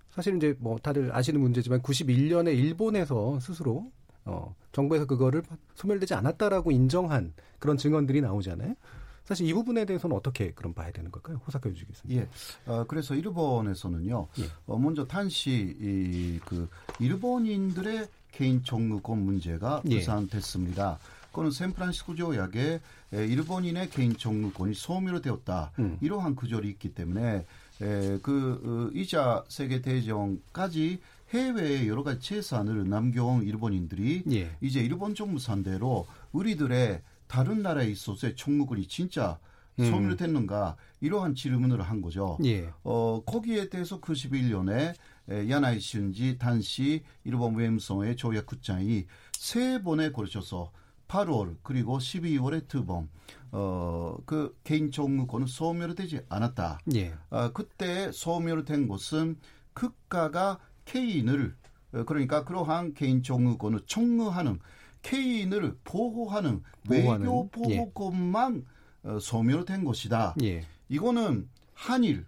사실 이제 뭐 다들 아시는 문제지만 91년에 일본에서 스스로 어, 정부에서 그거를 소멸되지 않았다라고 인정한 그런 증언들이 나오잖아요. 사실 이 부분에 대해서는 어떻게 그럼 봐야 되는 걸까요? 호사카 유지겠습니다. 예. 어, 그래서 일본에서는요. 예. 어, 먼저 탄시 이, 그 일본인들의 개인 청구권 문제가 예. 부산됐습니다. 그거는 샌프란시스코 조약에 에, 일본인의 개인 청구권이 소멸되었다. 음. 이러한 구절이 있기 때문에 에, 그 어, 이자 세계 대전까지 해외에 여러 가지 재산을 남겨온 일본인들이 예. 이제 일본 정부 산대로 우리들의 다른 나라에 있어서의 청구권이 진짜 음. 소멸 됐는가 이러한 질문을 한 거죠. 예. 어, 거기에 대해서 91년에 야나이 신지 단시 일본 외무성의 조약 국장이 세 번에 걸쳐서 8월 그리고 12월에 두 번, 어, 그 개인 청구권은 소멸되지 않았다. 예. 어, 그때 소멸된 것은 국가가 개인을 어, 그러니까 그러한 개인 청구권을 청구하는 개인을 보호하는, 보호하는, 외교 보호권만 어, 소멸된 것이다. 예. 이거는 한일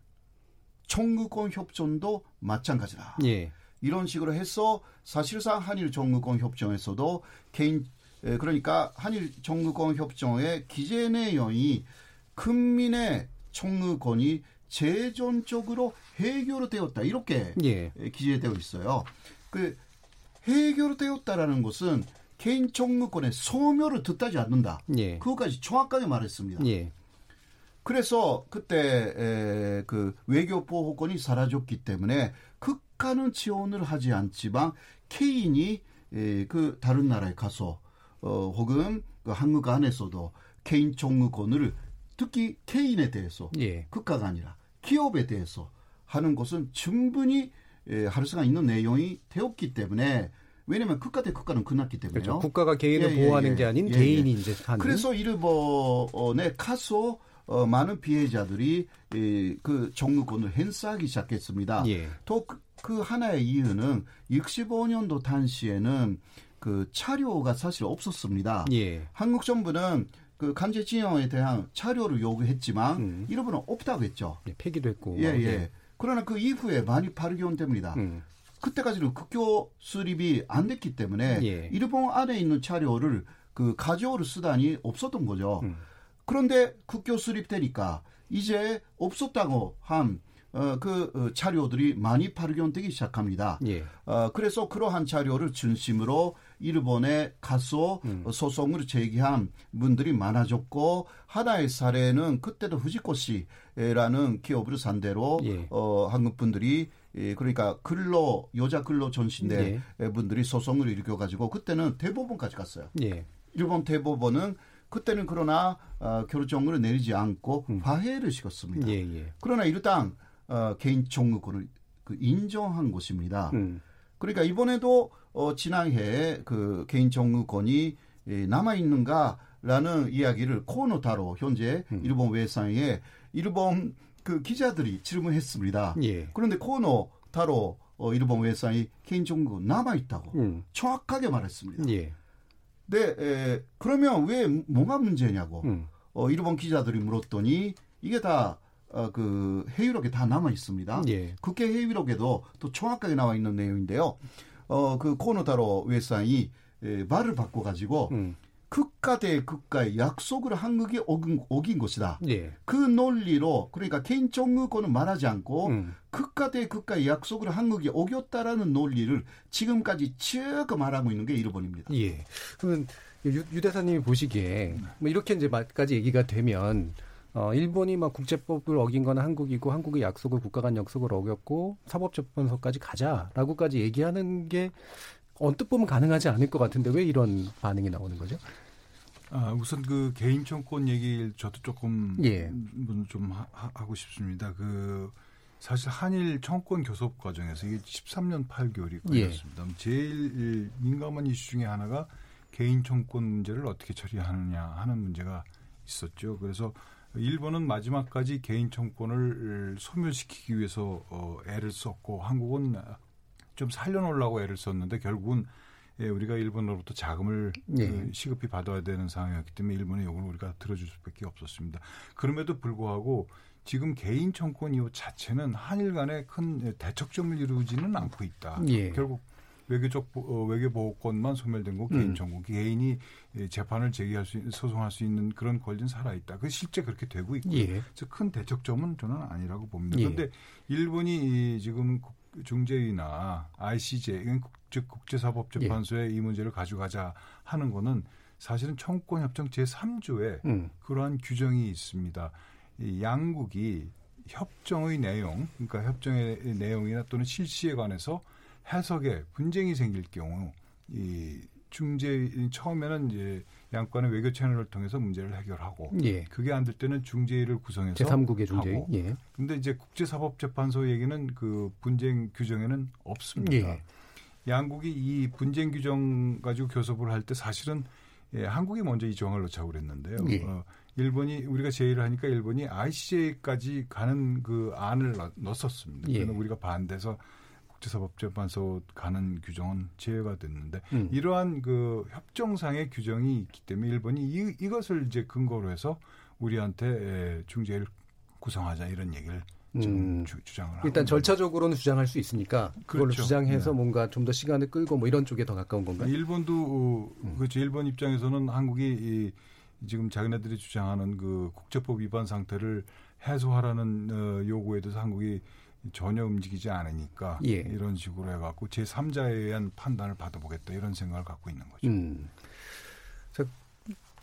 청구권 협정도 마찬가지다. 예. 이런 식으로 해서 사실상 한일 청구권 협정에서도 개인 에, 그러니까 한일 청구권 협정의 기재 내용이 국민의 청구권이 재정적으로 해결되었다 이렇게 예. 기재되어 있어요. 그 해결되었다라는 것은 개인 청구권의 소멸을 뜻하지 않는다. 예. 그것까지 정확하게 말했습니다. 예. 그래서 그때 에, 그 외교 보호권이 사라졌기 때문에 국가는 지원을 하지 않지만 개인이 에, 그 다른 나라에 가서 어, 혹은 그 한국 안에서도 개인 청구권을 특히 개인에 대해서 예. 국가가 아니라 기업에 대해서 하는 것은 충분히 에, 할 수가 있는 내용이 되었기 때문에 왜냐하면 국가 대 국가는 끝났기 때문에요. 그렇죠. 국가가 개인을 예, 예, 보호하는 예. 게 아닌 예, 개인이 예. 이제 하는. 그래서 일본에 가서 어, 많은 피해자들이 이, 그 정부권을 행사하기 시작했습니다. 예. 또그 그 하나의 이유는 65년도 당시에는 그 차료가 사실 없었습니다. 예. 한국 정부는 그 간제징용에 대한 차료를 요구했지만 음. 일본은 없다고 했죠. 예, 폐기도 했고. 예, 뭐, 예. 그러나 그 이후에 많이 발견됩니다. 음. 그때까지는 국교 수립이 안 됐기 때문에 예. 일본 안에 있는 차료를 그 가져올 수단이 없었던 거죠. 음. 그런데 국교 수립되니까 이제 없었다고 한 어, 그 어, 자료들이 많이 발견되기 시작합니다. 예. 어, 그래서 그러한 자료를 중심으로 일본에 가서 음. 어, 소송을 제기한 분들이 많아졌고 하나의 사례는 그때도 후지코시라는 기업을 상대로 예. 어, 한국 분들이 예, 그러니까 근로 여자 근로 전신대 분들이 소송을 일으켜 가지고 그때는 대법원까지 갔어요. 예. 일본 대법원은 그때는 그러나 어, 결정을 내리지 않고 음. 화해를 시켰습니다. 예, 예. 그러나 일단 어, 개인 청구권을 그 인정한 것입니다. 음. 그러니까 이번에도 어, 지난해 그 개인 청구권이 예, 남아 있는가라는 이야기를 코노타로 현재 음. 일본 외상에 일본 그 기자들이 질문했습니다. 예. 그런데 코노타로 어, 일본 외상이 개인 청구권 남아 있다고 음. 정확하게 말했습니다. 예. 네, 에, 그러면 왜 뭐가 문제냐고 음. 어, 일본 기자들이 물었더니 이게 다 어, 그 회의록에 다 남아 있습니다. 예. 국회 회의록에도 또 정확하게 나와 있는 내용인데요. 어, 그 코노타로 외상이 에, 말을 바꿔 가지고 음. 국가 대 국가의 약속을 한국이 어긴, 어긴 것이다. 예. 그 논리로 그러니까 개인 정의권은 말하지 않고 음. 국가 대 국가의 약속을 한국이 어겼다라는 논리를 지금까지 쭉 말하고 있는 게 일본입니다. 예. 그러면 유, 유 대사님이 보시기에 뭐 이렇게 이제 까지 얘기가 되면 어, 일본이 막 국제법을 어긴 건 한국이고 한국의 약속을 국가 간 약속을 어겼고 사법재판소까지 가자라고까지 얘기하는 게 언뜻 보면 가능하지 않을 것 같은데 왜 이런 반응이 나오는 거죠? 아, 우선 그 개인 청권 얘기 저도 조금 예. 좀 하, 하고 싶습니다. 그 사실 한일 청권 교섭 과정에서 이게 13년 8개월이 예. 걸렸습니다. 제일 민감한 이슈 중에 하나가 개인 청권 문제를 어떻게 처리하느냐 하는 문제가 있었죠. 그래서 일본은 마지막까지 개인 청권을 소멸시키기 위해서 어, 애를 썼고 한국은 좀 살려놓으려고 애를 썼는데 결국은 예, 우리가 일본으로부터 자금을 예. 그 시급히 받아야 되는 상황이었기 때문에 일본의 요구를 우리가 들어줄 수밖에 없었습니다. 그럼에도 불구하고 지금 개인 청권 이후 자체는 한일 간에 큰 대척점을 이루지는 않고 있다. 예. 결국 외교적 어, 외교 보호권만 소멸된 거 개인 음. 청구 개인이 예, 재판을 제기할 수 있- 소송할 수 있는 그런 권리는 살아 있다. 그 실제 그렇게 되고 있고 예. 그래서 큰 대척점은 저는 아니라고 봅니다. 예. 그런데 일본이 이 지금 국- 중재위나 ICJ 국- 즉 국제사법재판소에 이 문제를 가져가자 하는 거는 사실은 청구권협정 제3조에 음. 그러한 규정이 있습니다. 이 양국이 협정의 내용, 그러니까 협정의 내용이나 또는 실시에 관해서 해석에 분쟁이 생길 경우 이 중재 처음에는 이제 양권의 외교 채널을 통해서 문제를 해결하고 예. 그게 안 될 때는 중재위를 구성해서 제3국의 중재. 하고 예. 근데 이제 국제사법재판소 얘기는 그 분쟁 규정에는 없습니다. 예. 양국이 이 분쟁 규정 가지고 교섭을 할 때 사실은 예, 한국이 먼저 이 조항을 넣자고 그랬는데요. 예. 어, 일본이 우리가 제의를 하니까 일본이 ICJ까지 가는 그 안을 넣- 넣었습니다. 예. 그래서 우리가 반대해서 국제사법재판소 가는 규정은 제외가 됐는데 음. 이러한 그 협정상의 규정이 있기 때문에 일본이 이, 이것을 이제 근거로 해서 우리한테 에, 중재를 구성하자 이런 얘기를 음. 주, 하고 일단 있는 절차적으로는 주장할 수 있으니까 그걸로 그렇죠. 주장해서 네. 뭔가 좀 더 시간을 끌고 뭐 이런 쪽에 더 가까운 건가요? 일본도 음. 어, 그렇죠. 일본 입장에서는 한국이 이, 지금 자기네들이 주장하는 그 국제법 위반 상태를 해소하라는 어, 요구에 대해서 한국이 전혀 움직이지 않으니까 예. 이런 식으로 해갖고 제 3자에 의한 판단을 받아보겠다 이런 생각을 갖고 있는 거죠. 음. 자,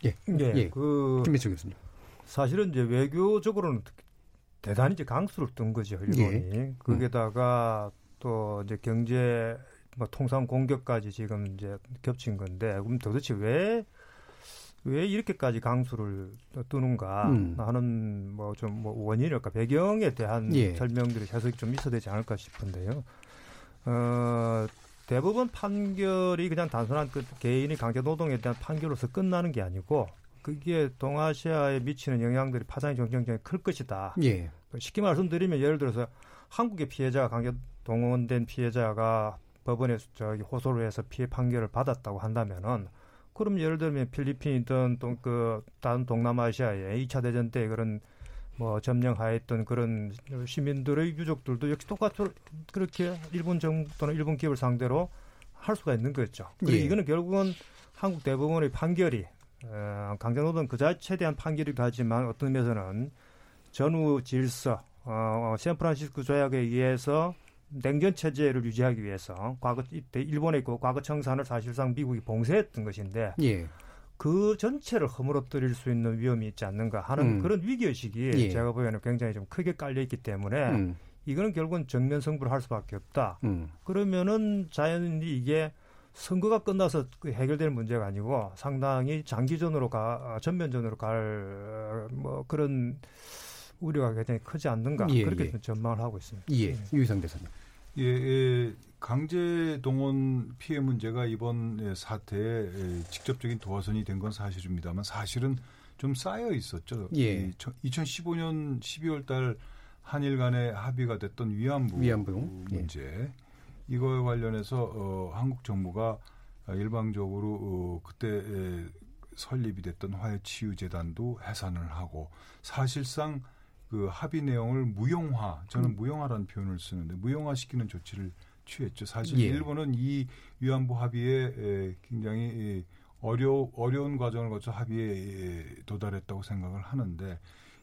예, 예, 예. 그 김민철 교수님. 사실은 이제 외교적으로는 대단히 이제 강수를 둔 거죠 일본이. 예. 거기다가 또 이제 경제 뭐 통상 공격까지 지금 이제 겹친 건데 그럼 도대체 왜 왜 이렇게까지 강수를 두는가 음. 하는 뭐좀뭐 원인일까 배경에 대한 예. 설명들이 해석이 좀 있어야 되지 않을까 싶은데요. 어, 대부분 판결이 그냥 단순한 그 개인이 강제 노동에 대한 판결로서 끝나는 게 아니고 그게 동아시아에 미치는 영향들이 파장이 굉장히 클 것이다. 예. 쉽게 말씀드리면 예를 들어서 한국의 피해자가 강제 동원된 피해자가 법원에 저기 호소를 해서 피해 판결을 받았다고 한다면은 그럼 예를 들면 필리핀이든 또그 다른 동남아시아의 2차 대전 때 그런 뭐 점령하였던 그런 시민들의 유족들도 역시 똑같이 그렇게 일본 정부 또는 일본 기업을 상대로 할 수가 있는 거죠. 그리고 예. 이거는 결국은 한국 대법원의 판결이 어, 강제노동 그 자체에 대한 판결이 가지만 어떤 면에서는 전후 질서, 어, 샌프란시스코 조약에 의해서 냉전 체제를 유지하기 위해서 과거 이때 일본의 그 과거 청산을 사실상 미국이 봉쇄했던 것인데 예. 그 전체를 허물어뜨릴 수 있는 위험이 있지 않는가 하는 음. 그런 위기 의식이 예. 제가 보기에는 굉장히 좀 크게 깔려 있기 때문에 음. 이거는 결국은 정면 승부를 할 수밖에 없다. 음. 그러면은 자연히 이게 선거가 끝나서 그 해결될 문제가 아니고 상당히 장기전으로 가 전면전으로 갈 뭐 그런 우려가 굉장히 크지 않는가 예, 그렇게 예. 좀 전망을 하고 있습니다. 예. 유희상 대사님. 예, 예, 강제 동원 피해 문제가 이번 예, 사태에 예, 직접적인 도화선이 된 건 사실입니다만 사실은 좀 쌓여 있었죠. 예. 이 2015년 12월 달 한일 간의 합의가 됐던 위안부, 위안부, 예. 문제 이거에 관련해서 어, 한국 정부가 일방적으로 어, 그때 에, 설립이 됐던 화해치유재단도 해산을 하고 사실상 그 합의 내용을 무용화 저는 음. 무용화라는 표현을 쓰는데 무용화시키는 조치를 취했죠. 사실 예. 일본은 이 위안부 합의에 에, 굉장히 이 어려 어려운 과정을 거쳐 합의에 도달했다고 생각을 하는데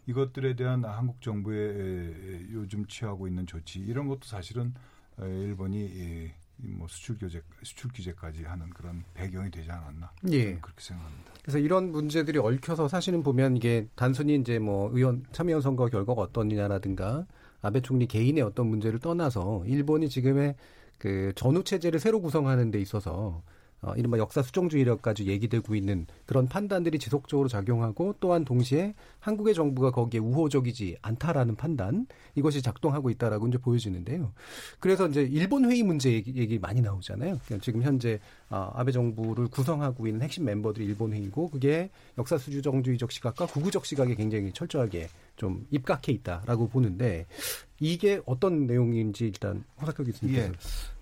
이것들에 대한 한국 정부의 요즘 취하고 있는 조치 이런 것도 사실은 일본이 뭐 수출 규제 수출 규제까지 하는 그런 배경이 되지 않았나 예. 그렇게 생각합니다. 그래서 이런 문제들이 얽혀서 사실은 보면 이게 단순히 이제 뭐 의원 참여원 선거 결과가 어떠냐라든가 아베 총리 개인의 어떤 문제를 떠나서 일본이 지금의 그 전후 체제를 새로 구성하는 데 있어서 어, 이른바 역사 수정주의력까지 얘기되고 있는 그런 판단들이 지속적으로 작용하고 또한 동시에 한국의 정부가 거기에 우호적이지 않다라는 판단 이것이 작동하고 있다라고 이제 보여지는데요. 그래서 이제 일본 회의 문제 얘기, 얘기 많이 나오잖아요. 그러니까 지금 현재 아, 아베 정부를 구성하고 있는 핵심 멤버들이 일본 회의고 그게 역사 수정주의적 시각과 구구적 시각에 굉장히 철저하게 좀 입각해 있다라고 보는데 이게 어떤 내용인지 일단 호사카 교수님. 예.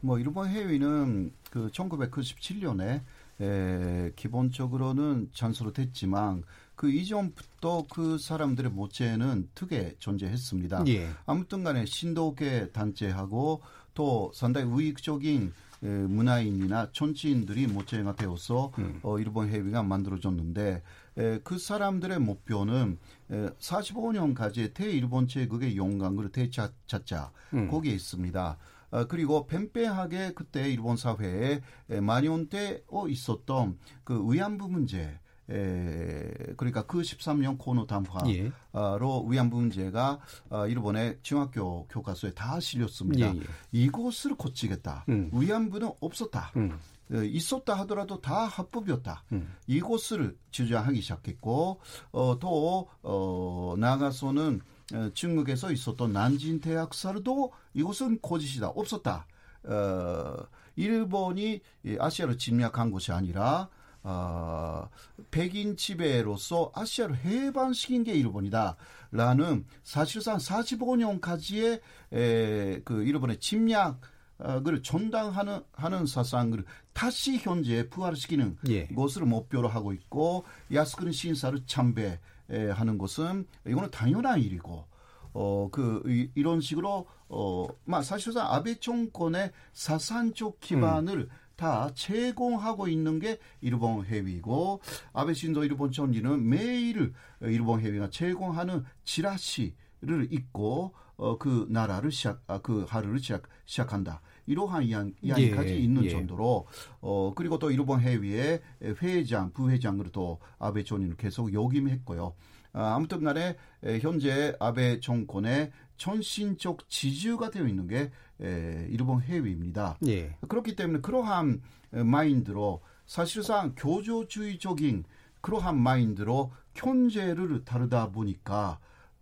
뭐 일본 해위는 그 1997년에 에, 기본적으로는 잔소로 됐지만 그 이전부터 그 사람들의 모체는 특에 존재했습니다. 예. 아무튼 간에 신도계 단체하고 또 상당히 우익적인 에, 문화인이나 정치인들이 모체가 되어서 음. 어, 일본 해위가 만들어졌는데 에, 그 사람들의 목표는 에, 45년까지 대일본 제국의 용광을 되찾자 음. 거기에 있습니다. 어, 그리고 팽팽하게 그때 일본 사회에 만연대 어 있었던 그 위안부 문제 에, 그러니까 그 13년 코너 담화로 예. 위안부 문제가 어, 일본의 중학교 교과서에 다 실렸습니다. 예, 예. 이곳을 고치겠다. 음. 위안부는 없었다. 음. 어, 있었다 하더라도 다 합법이었다. 음. 이곳을 주장하기 시작했고 어, 또 어, 나아가서는 어, 중국에서 있었던 난진 대학살도 이곳은 거짓이다. 없었다. 어, 일본이 아시아를 침략한 것이 아니라 어, 백인 지배로서 아시아를 해방시킨 게 일본이다라는 사실상 45년까지의 에, 그 일본의 침략 을 전당하는 하는 사상을 다시 현재 부활시키는 예. 것을 목표로 하고 있고 야스쿠니 신사를 참배하는 것은 이거는 당연한 일이고 어, 그, 이, 이런 식으로, 어, 막 사실상 아베 정권의 사산적 기반을 음. 다 제공하고 있는 게 일본 해위고 아베 신도 일본 총리는 매일 일본 해위가 제공하는 지라시를 읽고 어, 그 나라를 시작, 아, 그 하루를 시작, 시작한다. 이러한 이야기, 이야기까지 예, 있는 예. 정도로, 어, 그리고 또 일본 해위의 회장, 부회장으로 또 아베 총리는 계속 역임했고요. 아, 아무튼 간에 현재 아베 정권의 전신적 지지가 되어 있는 게 일본 해외입니다. 예. 그렇기 때문에 그러한 마인드로 사실상 교조주의적인 그러한 마인드로 현재를 다루다 보니까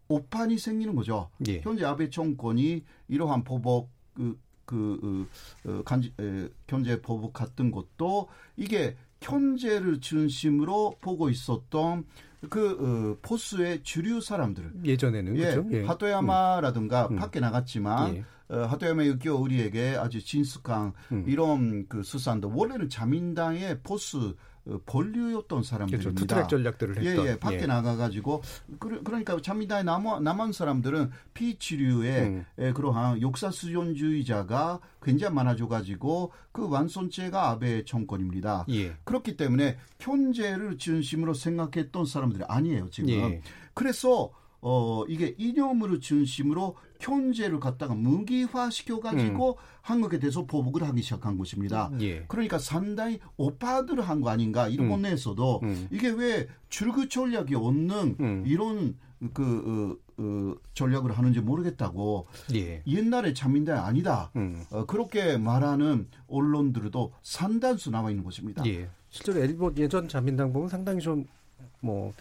오판이 생기는 거죠. 예. 현재 아베 정권이 이러한 보복 그, 그, 어, 간지, 에, 경제 보복 같은 것도 이게 경제를 중심으로 보고 있었던 그 어, 보수의 주류 사람들 예전에는 예, 그렇죠? 예. 하토야마라든가 음. 밖에 나갔지만 예. 어, 하토야마 유키오 우리에게 아주 친숙한 음. 이런 그 수상도 원래는 자민당의 보수 어, 본류였던 사람들입니다. 그렇죠. 투트랙 전략들을 했던. 예, 예. 밖에 예. 나가가지고 그, 그러니까 자민당에 남아, 남은 사람들은 비주류의 음. 예, 그러한 역사 수정주의자가 굉장히 많아져가지고 그 완성체가 아베 정권입니다. 예. 그렇기 때문에 경제를 중심으로 생각했던 사람들이 아니에요 지금. 예. 그래서 어, 이게 이념으로 중심으로 현재를 갖다가 무기화 시켜가지고 음. 한국에 대해서 보복을 하기 시작한 것입니다. 예. 그러니까 상당히 오빠들을 한 거 아닌가 일본 음. 내에서도 음. 이게 왜 출구 전략이 없는 음. 이런 그 어, 어, 전략을 하는지 모르겠다고 예. 옛날에 자민당이 아니다 음. 어, 그렇게 말하는 언론들도 상단수 나와 있는 것입니다. 예. 실제로 일본 예전 자민당 보면 상당히 좀뭐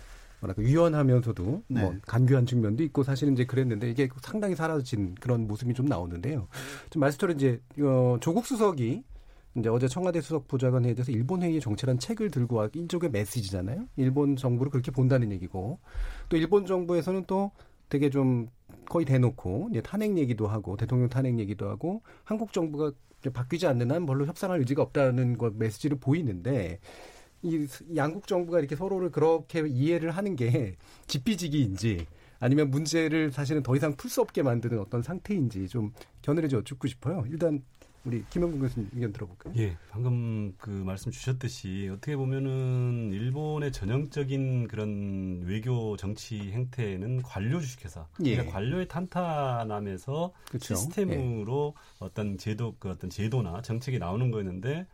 뭐랄까 유연하면서도 네. 뭐 간교한 측면도 있고 사실은 이제 그랬는데 이게 상당히 사라진 그런 모습이 좀 나오는데요. 좀 말씀처럼 이제 어, 조국 수석이 이제 어제 청와대 수석 보좌관회에 대해서 일본 회의의 정체란 책을 들고 와 일종의 메시지잖아요. 일본 정부를 그렇게 본다는 얘기고 또 일본 정부에서는 또 되게 좀 거의 대놓고 이제 탄핵 얘기도 하고 대통령 탄핵 얘기도 하고 한국 정부가 바뀌지 않는 한 별로 협상할 의지가 없다는 것 메시지를 보이는데 이 양국 정부가 이렇게 서로를 그렇게 이해를 하는 게 지피지기인지 아니면 문제를 사실은 더 이상 풀 수 없게 만드는 어떤 상태인지 좀 견해를 좀 여쭙고 싶어요. 일단 우리 김영근 교수님 의견 들어볼까요? 예, 방금 그 말씀 주셨듯이 어떻게 보면은 일본의 전형적인 그런 외교 정치 행태는 관료 주식회사, 예. 그러니까 관료의 탄탄함에서 그쵸. 시스템으로 어떤 제도 그 어떤 제도나 정책이 나오는 거였는데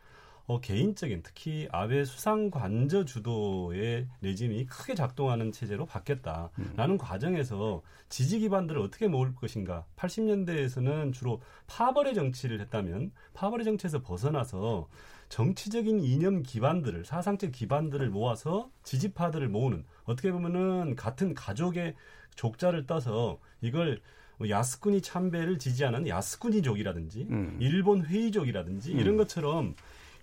어, 개인적인 특히 아베 수상 관저 주도의 레짐이 크게 작동하는 체제로 바뀌었다라는 과정에서 지지 기반들을 어떻게 모을 것인가. 80년대에서는 주로 파벌의 정치를 했다면 파벌의 정치에서 벗어나서 정치적인 이념 기반들을 사상적 기반들을 모아서 지지파들을 모으는 어떻게 보면은 같은 가족의 족자를 떠서 이걸 뭐 야스쿠니 참배를 지지하는 야스쿠니족이라든지 음. 일본 회의족이라든지 음. 이런 것처럼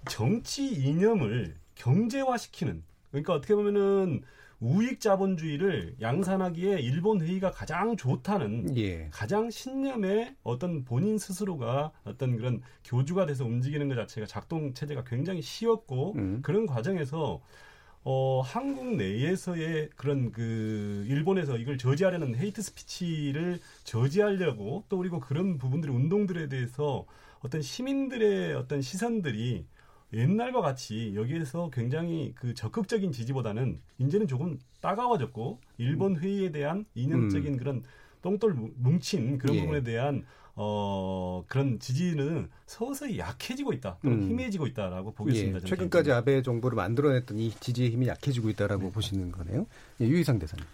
정치 이념을 경제화시키는 그러니까 어떻게 보면은 우익 자본주의를 양산하기에 일본 회의가 가장 좋다는 예. 가장 신념의 어떤 본인 스스로가 어떤 그런 교주가 돼서 움직이는 것 자체가 작동 체제가 굉장히 쉬웠고 음. 그런 과정에서 어, 한국 내에서의 그런 그 일본에서 이걸 저지하려는 헤이트 스피치를 저지하려고 또 그리고 그런 부분들의 운동들에 대해서 어떤 시민들의 어떤 시선들이 옛날과 같이 여기에서 굉장히 그 적극적인 지지보다는 이제는 조금 따가워졌고 일본 회의에 대한 이념적인 그런 똥돌 뭉친 그런 예. 부분에 대한 어 그런 지지는 서서히 약해지고 있다 또는 음. 희미해지고 있다라고 보겠습니다. 예, 최근까지 개인적으로. 아베 정부를 만들어냈던 이 지지의 힘이 약해지고 있다라고 보시는 거네요. 예, 유희상 대사님.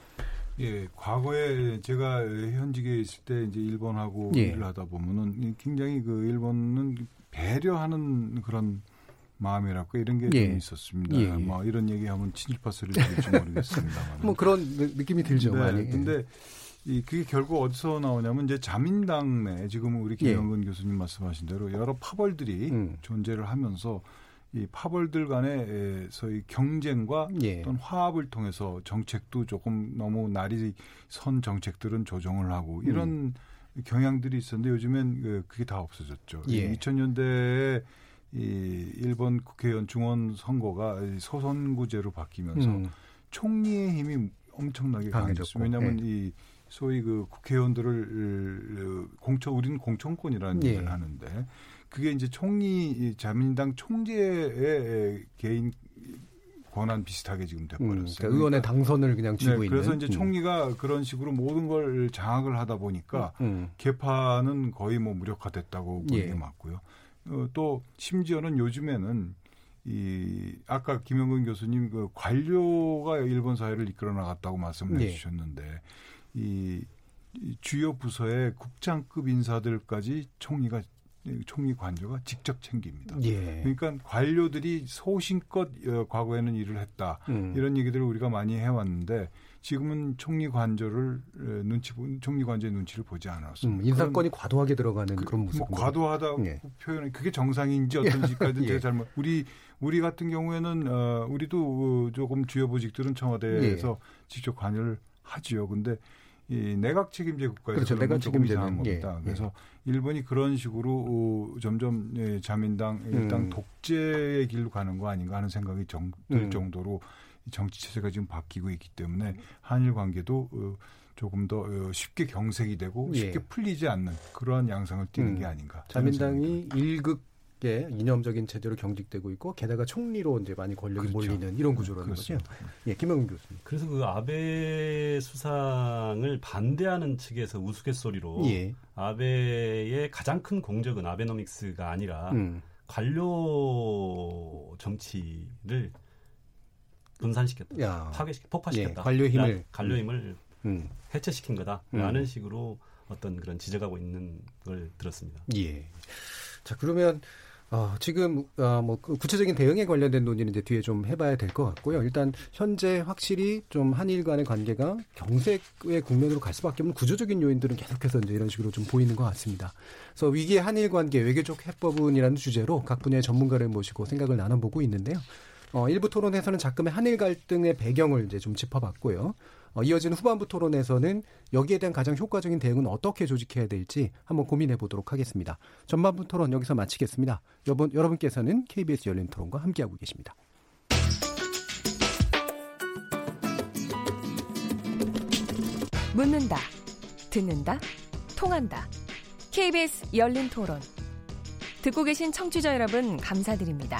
예, 과거에 제가 현직에 있을 때 이제 일본하고 예. 일을 하다 보면은 굉장히 그 일본은 배려하는 그런 마음이랄까 이런 게좀 예. 있었습니다. 예, 예. 뭐 이런 얘기하면 친일파 소리를 들을지 모르겠습니다만. 뭐 그런 느- 느낌이 들죠. 네, 많이. 근데 이 그게 결국 어디서 나오냐면 이제 자민당 내 지금 우리 김영근 교수님 말씀하신 대로 여러 파벌들이 예. 음. 존재를 하면서 이 파벌들 간의 소위 경쟁과 예. 또는 화합을 통해서 정책도 조금 너무 날이 선 정책들은 조정을 하고 음. 이런 경향들이 있었는데 요즘엔 그- 그게 다 없어졌죠. 예. 2000년대에 이 일본 국회의원 중원 선거가 이 소선구제로 바뀌면서 음. 총리의 힘이 엄청나게 강해졌고. 왜냐하면 예. 이 소위 그 국회의원들을 공천 우리는 공천권이라는 예. 얘기를 하는데 그게 이제 총리 이 자민당 총재의 개인 권한 비슷하게 지금 음, 돼버렸어요. 그러니까 의원의 당선을 그냥 쥐고 네, 있는. 그래서 이제 음. 총리가 그런 식으로 모든 걸 장악을 하다 보니까 음. 개파는 거의 뭐 무력화됐다고 보는 예. 게 맞고요. 어, 또 심지어는 요즘에는 이 아까 김영근 교수님 그 관료가 일본 사회를 이끌어 나갔다고 말씀을 예. 해주셨는데 이, 이 주요 부서의 국장급 인사들까지 총리가 총리 관저가 직접 챙깁니다. 예. 그러니까 관료들이 소신껏 어, 과거에는 일을 했다 음. 이런 얘기들을 우리가 많이 해왔는데 지금은 총리 관저를 어, 눈치 보- 총리 관저의 눈치를 보지 않았습니다. 음, 인사권이 과도하게 들어가는 그, 런 모습. 뭐 과도하다 예. 표현은 그게 정상인지 어떤지까지는 예. 제가 잘못 우리 우리 같은 경우에는 어 우리도 어, 조금 주요 보직들은 청와대에서 예. 직접 관여를 하지요. 근데 이 내각 책임제 국가에서 그렇죠. 내각 조금 이상한 예, 겁니다. 예. 그래서 일본이 그런 식으로 어, 점점 예, 자민당 일당 음. 독재의 길로 가는 거 아닌가 하는 생각이 정, 들 음. 정도로 이 정치 체제가 지금 바뀌고 있기 때문에 한일 관계도 어, 조금 더 어, 쉽게 경색이 되고 예. 쉽게 풀리지 않는 그러한 양상을 띠는 음. 게 아닌가. 자민당이 일극의 이념적인 체제로 경직되고 있고 게다가 총리로 이제 많이 권력이 그렇죠. 몰리는 이런 구조라는 거죠. 예, 김영근 교수님. 그래서 그 아베 수상을 반대하는 측에서 우스갯소리로 예. 아베의 가장 큰 공적은 아베노믹스가 아니라 음. 관료 정치를 분산시켰다, 야. 파괴시켰, 폭파시켰다. 예, 관료 힘을. 라- 관료 힘을 음. 해체시킨 거다라는 식으로 어떤 그런 지적하고 있는 걸 들었습니다. 예. 자, 그러면 어, 지금 어, 뭐그 구체적인 대응에 관련된 논의는 이제 뒤에 좀 해봐야 될 것 같고요. 일단 현재 확실히 좀 한일 간의 관계가 경색의 국면으로 갈 수밖에 없는 구조적인 요인들은 계속해서 이제 이런 식으로 좀 보이는 것 같습니다. 그래서 위기의 한일 관계 외교적 해법은이라는 주제로 각 분야의 전문가를 모시고 생각을 나눠보고 있는데요. 어, 일부 토론에서는 작금의 한일 갈등의 배경을 이제 좀 짚어봤고요. 어, 이어지는 후반부 토론에서는 여기에 대한 가장 효과적인 대응은 어떻게 조직해야 될지 한번 고민해 보도록 하겠습니다. 전반부 토론 여기서 마치겠습니다. 여러분, 여러분께서는 KBS 열린 토론과 함께하고 계십니다. 묻는다, 듣는다, 통한다. KBS 열린 토론. 듣고 계신 청취자 여러분 감사드립니다.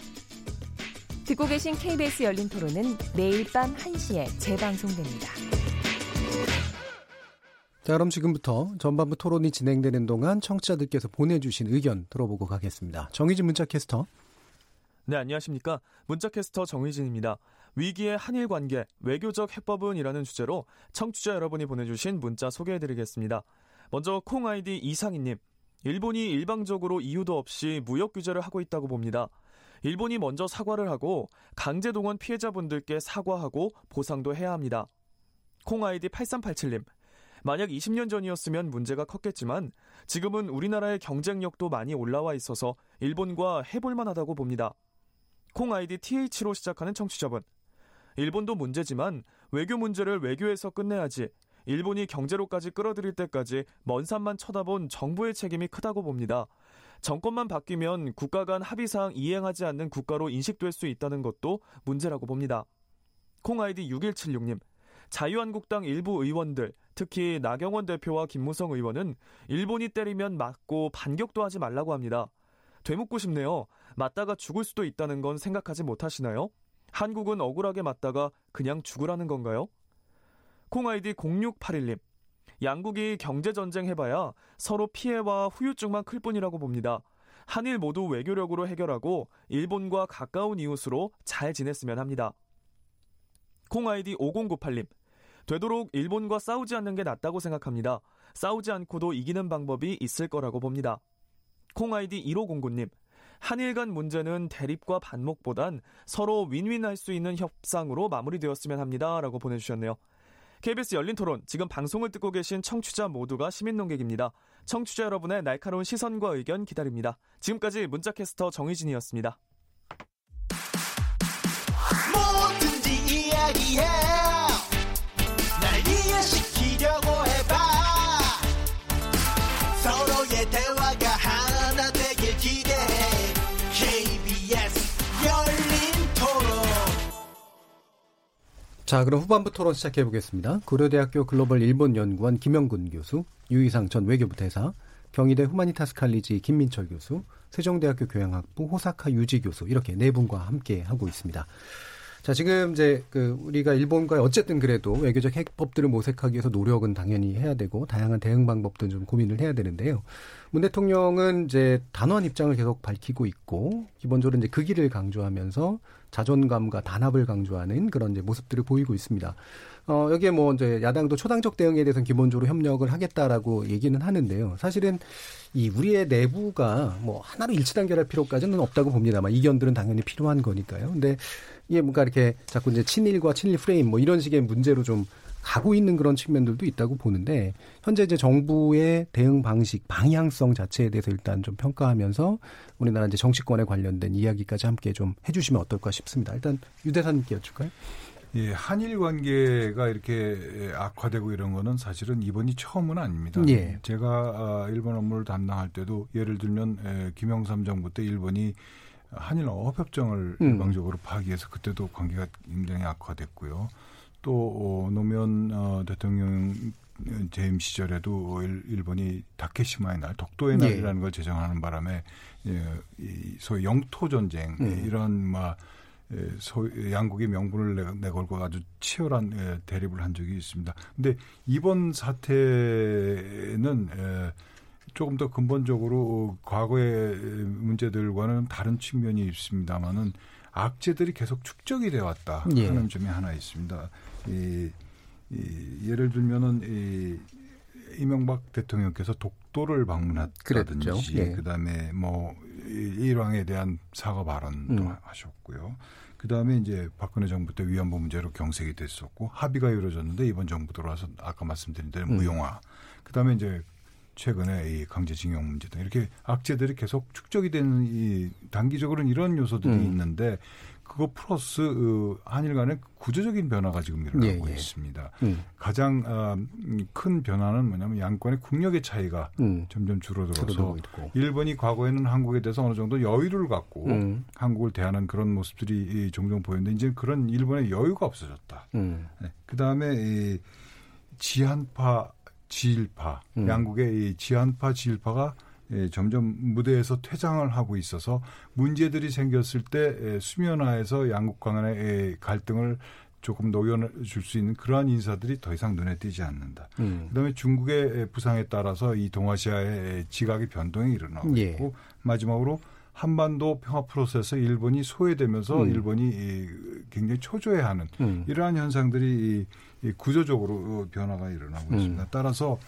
듣고 계신 KBS 열린 토론은 매일 밤 1시에 재방송됩니다. 자, 그럼 지금부터 전반부 토론이 진행되는 동안 청취자들께서 보내주신 의견 들어보고 가겠습니다. 정희진 문자캐스터. 네, 안녕하십니까. 문자캐스터 정희진입니다. 위기의 한일 관계, 외교적 해법은 이라는 주제로 청취자 여러분이 보내주신 문자 소개해드리겠습니다. 먼저 콩 아이디 이상희님. 일본이 일방적으로 이유도 없이 무역 규제를 하고 있다고 봅니다. 일본이 먼저 사과를 하고 강제 동원 피해자분들께 사과하고 보상도 해야 합니다. 콩 아이디 8387님. 만약 20년 전이었으면 문제가 컸겠지만 지금은 우리나라의 경쟁력도 많이 올라와 있어서 일본과 해볼만 하다고 봅니다. 콩 아이디 TH로 시작하는 청취자분. 일본도 문제지만 외교 문제를 외교에서 끝내야지 일본이 경제로까지 끌어들일 때까지 먼 산만 쳐다본 정부의 책임이 크다고 봅니다. 정권만 바뀌면 국가 간 합의사항 이행하지 않는 국가로 인식될 수 있다는 것도 문제라고 봅니다. 콩 아이디 6176님. 자유한국당 일부 의원들, 특히 나경원 대표와 김무성 의원은 일본이 때리면 맞고 반격도 하지 말라고 합니다. 되묻고 싶네요. 맞다가 죽을 수도 있다는 건 생각하지 못하시나요? 한국은 억울하게 맞다가 그냥 죽으라는 건가요? 콩아이디 0681님. 양국이 경제전쟁 해봐야 서로 피해와 후유증만 클 뿐이라고 봅니다. 한일 모두 외교력으로 해결하고 일본과 가까운 이웃으로 잘 지냈으면 합니다. 콩 아이디 5098님. 되도록 일본과 싸우지 않는 게 낫다고 생각합니다. 싸우지 않고도 이기는 방법이 있을 거라고 봅니다. 콩 아이디 1509님. 한일 간 문제는 대립과 반목보단 서로 윈윈할 수 있는 협상으로 마무리되었으면 합니다. 라고 보내주셨네요. KBS 열린 토론, 지금 방송을 듣고 계신 청취자 모두가 시민 농객입니다. 청취자 여러분의 날카로운 시선과 의견 기다립니다. 지금까지 문자캐스터 정희진이었습니다. 뭐든지 이야기해 자, 그럼 후반부 토론 시작해 보겠습니다. 고려대학교 글로벌 일본 연구원 김영근 교수, 유희상 전 외교부 대사, 경희대 후마니타스 칼리지 김민철 교수, 세종대학교 교양학부 호사카 유지 교수 이렇게 네 분과 함께 하고 있습니다. 자, 지금 이제 그 우리가 일본과 어쨌든 그래도 외교적 해법들을 모색하기 위해서 노력은 당연히 해야 되고 다양한 대응 방법도 좀 고민을 해야 되는데요. 문 대통령은 이제 단호한 입장을 계속 밝히고 있고 기본적으로 이제 그 길을 강조하면서 자존감과 단합을 강조하는 그런 이제 모습들을 보이고 있습니다. 어, 여기에 뭐 이제 야당도 초당적 대응에 대해서는 기본적으로 협력을 하겠다라고 얘기는 하는데요. 사실은 이 우리의 내부가 뭐 하나로 일치 단결할 필요까지는 없다고 봅니다만 이견들은 당연히 필요한 거니까요. 근데 이게 뭔가 이렇게 자꾸 이제 친일과 친일 프레임 뭐 이런 식의 문제로 좀 가고 있는 그런 측면들도 있다고 보는데 현재 이제 정부의 대응 방식 방향성 자체에 대해서 일단 좀 평가하면서 우리나라 이제 정치권에 관련된 이야기까지 함께 좀 해주시면 어떨까 싶습니다. 일단 유 대사님께 여쭐까요? 예, 한일 관계가 이렇게 악화되고 이런 거는 사실은 이번이 처음은 아닙니다. 예. 제가 아, 일본 업무를 담당할 때도 예를 들면 에, 김영삼 정부 때 일본이 한일 어업협정을 음. 일방적으로 파기해서 그때도 관계가 굉장히 악화됐고요. 또 어, 노무현 어, 대통령 재임 시절에도 일, 일본이 다케시마의 날, 독도의 예. 날이라는 걸 제정하는 바람에 예, 이 소위 영토 전쟁 음. 이런 막 예, 소, 양국의 명분을 내, 내걸고 아주 치열한 예, 대립을 한 적이 있습니다. 근데 이번 사태는 예, 조금 더 근본적으로 과거의 문제들과는 다른 측면이 있습니다만은 악재들이 계속 축적이 되어 왔다 예. 하는 점이 하나 있습니다. 이, 이, 예를 들면은 이, 이명박 대통령께서 독도를 방문했다든지. 예. 그다음에 뭐 이- 일왕에 대한 사과 발언도 음. 하셨고요. 그다음에 이제 박근혜 정부 때 위안부 문제로 경색이 됐었고 합의가 이루어졌는데 이번 정부 들어와서 아까 말씀드린 대로 음. 무용화. 그다음에 이제 최근에 이 강제징용 문제 등 이렇게 악재들이 계속 축적이 되는 이 단기적으로는 이런 요소들이 음. 있는데 그거 플러스 어, 한일 간의 구조적인 변화가 지금 일어나고 예, 예. 있습니다. 음. 가장 아, 음, 큰 변화는 뭐냐면 양권의 국력의 차이가 음. 점점 줄어들어서 있고. 일본이 과거에는 한국에 대해서 어느 정도 여유를 갖고 음. 한국을 대하는 그런 모습들이 이 종종 보였는데 이제 그런 일본의 여유가 없어졌다. 음. 네. 그 다음에 이 지한파, 지일파, 음. 양국의 이 지한파, 지일파가 예, 점점 무대에서 퇴장을 하고 있어서 문제들이 생겼을 때 예, 수면화에서 양국 간의 예, 갈등을 조금 녹여줄 수 있는 그러한 인사들이 더 이상 눈에 띄지 않는다. 음. 그다음에 중국의 예, 부상에 따라서 이 동아시아의 지각의 변동이 일어나고 예. 있고 마지막으로 한반도 평화 프로세스 일본이 소외되면서 음. 일본이 이 굉장히 초조해하는 음. 이러한 현상들이 이 구조적으로 변화가 일어나고 음. 있습니다. 따라서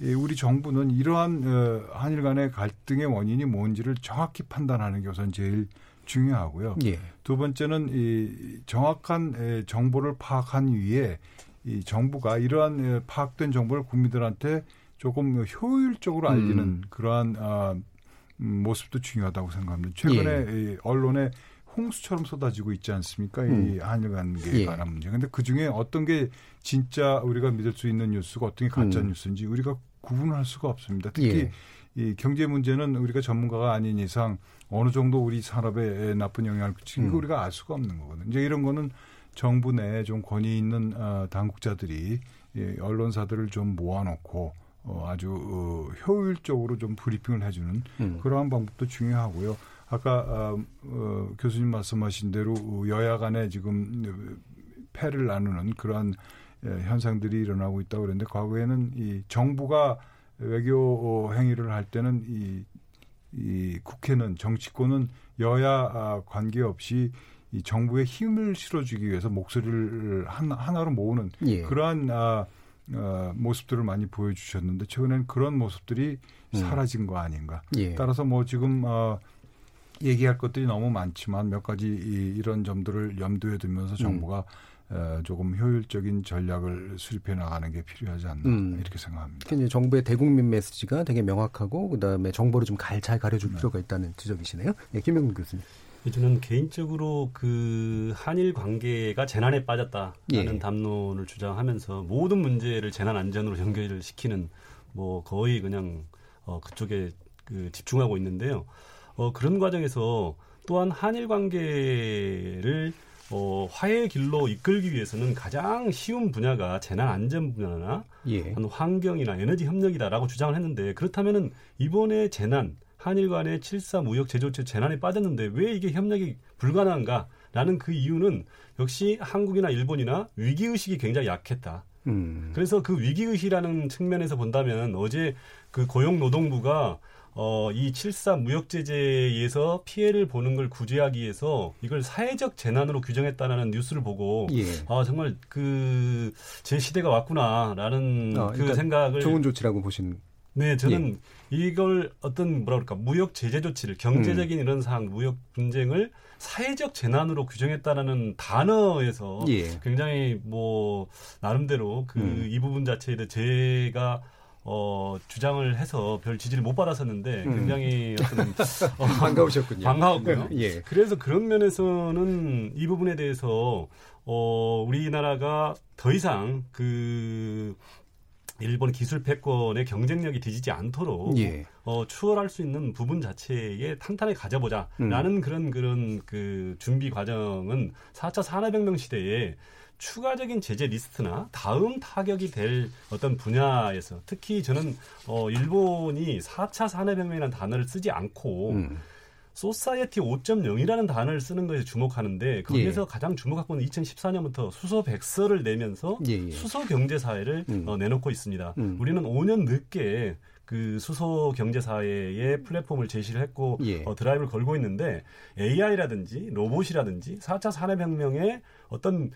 이 우리 정부는 이러한 어, 한일 간의 갈등의 원인이 뭔지를 정확히 판단하는 게 우선 제일 중요하고요. 예. 두 번째는 이 정확한 에, 정보를 파악한 위에 이 정부가 이러한 에, 파악된 정보를 국민들한테 조금 효율적으로 알리는 음. 그러한 아, 음, 모습도 중요하다고 생각합니다. 최근에 예. 이 언론에 홍수처럼 쏟아지고 있지 않습니까? 이 음. 한일 관계에 예. 관한 문제. 근데 그 중에 어떤 게 진짜 우리가 믿을 수 있는 뉴스가 어떤 게 가짜 음. 뉴스인지 우리가 구분할 수가 없습니다. 특히 예. 이 경제 문제는 우리가 전문가가 아닌 이상 어느 정도 우리 산업에 나쁜 영향을 끼치는 거 음. 우리가 알 수가 없는 거거든요. 이제 이런 거는 정부 내에 좀 권위 있는 어, 당국자들이 예, 언론사들을 좀 모아놓고 어, 아주 어, 효율적으로 좀 브리핑을 해주는 음. 그러한 방법도 중요하고요. 아까 어, 어, 교수님 말씀하신 대로 어, 여야 간에 지금 어, 패를 나누는 그러한 예, 현상들이 일어나고 있다고 그랬는데 과거에는 이 정부가 외교 어, 행위를 할 때는 이, 이 국회는 정치권은 여야 아, 관계없이 이 정부에 힘을 실어주기 위해서 목소리를 하나, 하나로 모으는 예. 그러한 아, 어, 모습들을 많이 보여주셨는데 최근에는 그런 모습들이 음. 사라진 거 아닌가. 예. 따라서 뭐 지금 어, 얘기할 것들이 너무 많지만 몇 가지 이, 이런 점들을 염두에 두면서 정부가 어, 조금 효율적인 전략을 수립해 나가는 게 필요하지 않나 음. 이렇게 생각합니다. 특히 이제 정부의 대국민 메시지가 되게 명확하고 그다음에 정보를 좀 잘 가려줄 필요가 있다는 지적이시네요. 예, 김영근 교수님. 저는 개인적으로 그 한일 관계가 재난에 빠졌다라는 예. 담론을 주장하면서 모든 문제를 재난 안전으로 연결을 시키는 뭐 거의 그냥 어 그쪽에 그 집중하고 있는데요. 어 그런 과정에서 또한 한일 관계를 어 화해의 길로 이끌기 위해서는 가장 쉬운 분야가 재난 안전 분야나 예. 한 환경이나 에너지 협력이다라고 주장을 했는데 그렇다면은 이번에 재난 한일 간의 7.4 무역 제조체 재난에 빠졌는데 왜 이게 협력이 불가능한가라는 그 이유는 역시 한국이나 일본이나 위기 의식이 굉장히 약했다. 음. 그래서 그 위기 의식이라는 측면에서 본다면 어제 그 고용노동부가 어, 이7.4 무역 제재에서 피해를 보는 걸 구제하기 위해서 이걸 사회적 재난으로 규정했다는 뉴스를 보고 예. 아 정말 그 제 시대가 왔구나라는 어, 그 생각을 좋은 조치라고 보시는. 네, 저는 이걸 어떤 뭐라 그럴까 무역 제재 조치를 경제적인 이런 사항 무역 분쟁을 사회적 재난으로 규정했다라는 단어에서 예. 굉장히 뭐 나름대로 그이 음. 부분 자체에 대해 제가 어 주장을 해서 별 지지를 못 받았었는데 음. 굉장히 어떤 어, 반가우셨군요. 반가웠고요. 예. 그래서 그런 면에서는 이 부분에 대해서 어 우리나라가 더 이상 그 일본 기술 패권의 경쟁력이 뒤지지 않도록 예. 어, 추월할 수 있는 부분 자체에 탄탄하게 가져보자라는 음. 그런 그런 그 준비 과정은 4차 산업혁명 시대에 추가적인 제재 리스트나 다음 타격이 될 어떤 분야에서 특히 저는 어, 일본이 4차 산업혁명이라는 단어를 쓰지 않고 음. Society 5.0이라는 단어를 쓰는 것에 주목하는데 거기에서 예. 가장 주목하고 있는 2014년부터 수소 백서를 내면서 예, 예. 수소 경제 사회를 음. 어, 내놓고 있습니다. 음. 우리는 5년 늦게 그 수소 경제 사회의 플랫폼을 제시를 했고 예. 어, 드라이브를 걸고 있는데 AI라든지 로봇이라든지 4차 산업혁명의 어떤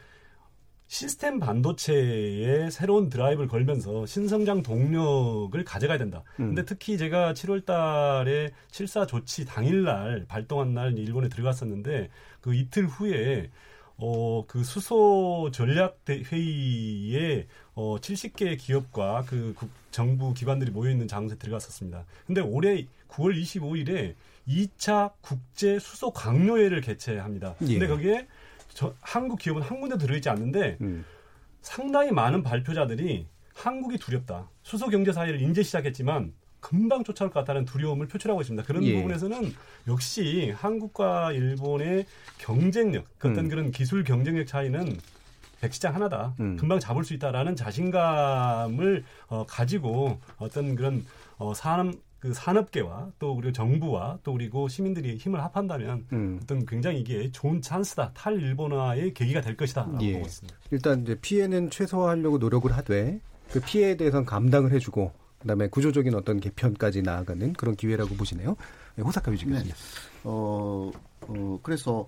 시스템 반도체에 새로운 드라이브를 걸면서 신성장 동력을 가져가야 된다. 음. 근데 특히 제가 7월 달에 7사 조치 당일날 발동한 날 일본에 들어갔었는데 그 이틀 후에 어, 그 수소 전략 대- 회의에 어, 70개 기업과 그 국- 정부 기관들이 모여 있는 장소에 들어갔었습니다. 근데 올해 9월 25일에 2차 국제 수소 강요회를 개최합니다. 예. 근데 거기에 저, 한국 기업은 한 군데 들어있지 않는데 음. 상당히 많은 발표자들이 한국이 두렵다. 수소 경제 사회를 인제 시작했지만 금방 쫓아올 것 같다는 두려움을 표출하고 있습니다. 그런 예. 부분에서는 역시 한국과 일본의 경쟁력, 그 어떤 음. 그런 기술 경쟁력 차이는 백시장 하나다. 음. 금방 잡을 수 있다라는 자신감을 어, 가지고 어떤 그런 어, 산업 그 산업계와 또 그리고 정부와 또 그리고 시민들이 힘을 합한다면 음. 어떤 굉장히 이게 좋은 찬스다. 탈 일본화의 계기가 될 것이다라고 예. 보고 있습니다. 일단 이제 피해는 최소화하려고 노력을 하되 그 피해에 대해서는 감당을 해주고 그다음에 구조적인 어떤 개편까지 나아가는 그런 기회라고 보시네요. 네, 호사카 위지 교수님. 어, 어, 그래서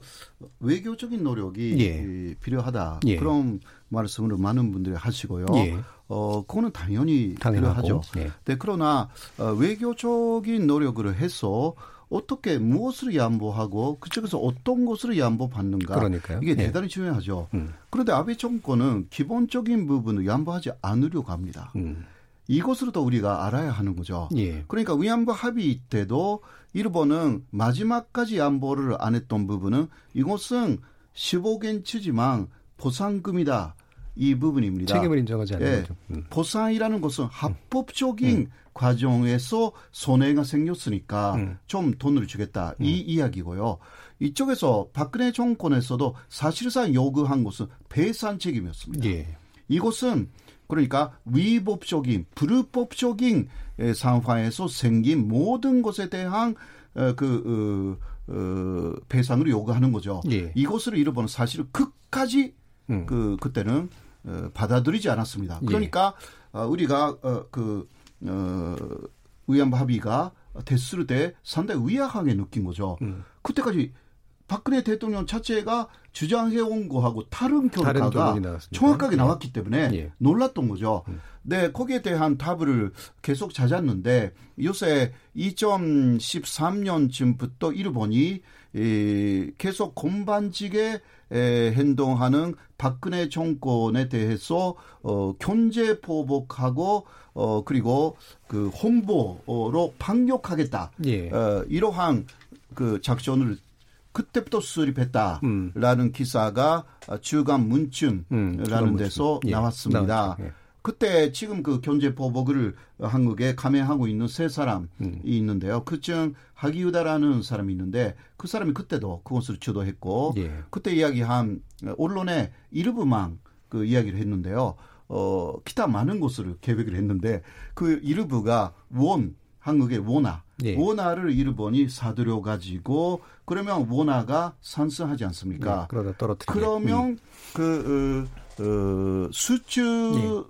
외교적인 노력이 예. 이, 필요하다. 예. 그런 말씀을 많은 분들이 하시고요. 예. 어, 그거는 당연히 당연하고, 필요하죠. 예. 네, 그러나 어, 외교적인 노력을 해서 어떻게 무엇을 양보하고 그쪽에서 어떤 것을 양보받는가 그러니까요. 이게 예. 대단히 중요하죠. 음. 그런데 아베 정권은 기본적인 부분을 양보하지 않으려고 합니다. 음. 이것으로도 우리가 알아야 하는 거죠. 예. 그러니까 위안부 합의 때도 일본은 마지막까지 양보를 안 했던 부분은 이것은 15겐치지만 보상금이다. 이 부분입니다. 책임을 인정하지 않는 예. 거죠. 음. 보상이라는 것은 합법적인 과정에서 손해가 생겼으니까 음. 좀 돈을 주겠다. 이 이야기고요. 이쪽에서 박근혜 정권에서도 사실상 요구한 것은 배상 책임이었습니다. 예. 이것은 그러니까 위법적인 불법적인 에, 상황에서 생긴 모든 것에 대한 어, 그 어, 어, 배상을 요구하는 거죠. 예. 이것을 일본은 사실은 끝까지 음. 그 그때는 어, 받아들이지 않았습니다. 예. 그러니까 어, 우리가 어, 그 어, 위안부 합의가 됐을 때 상당히 의아하게 느낀 거죠. 음. 그때까지 박근혜 대통령 자체가 주장해온 거하고 다른 결과가. 정확하게 예. 나왔기 때문에 예. 놀랐던 거죠. 네, 거기에 대한 답을 계속 찾았는데 요새 2013년쯤부터 일본이 이, 계속 건반직에 에, 행동하는 박근혜 정권에 대해서 어, 견제 보복하고 어, 그리고 그 홍보로 반격하겠다. 예. 어, 이러한 그 작전을 그때부터 수립했다라는 기사가 주간 문춘이라는 음, 데서 문춘. 예, 나왔습니다. 예. 그때 지금 그 견제 보복을 한국에 감행하고 있는 세 사람이 음. 있는데요. 그중 하기유다라는 사람이 있는데 그 사람이 그때도 그것을 주도했고 예. 그때 이야기한 언론의 일부만 그 이야기를 했는데요. 어, 기타 많은 것을 계획을 했는데 그 일부가 원 한국의 원화 예. 원화를 일본이 사들여 가지고 그러면 원화가 상승하지 않습니까? 예, 그러다 떨어뜨리게. 그러면 그 어, 어, 수출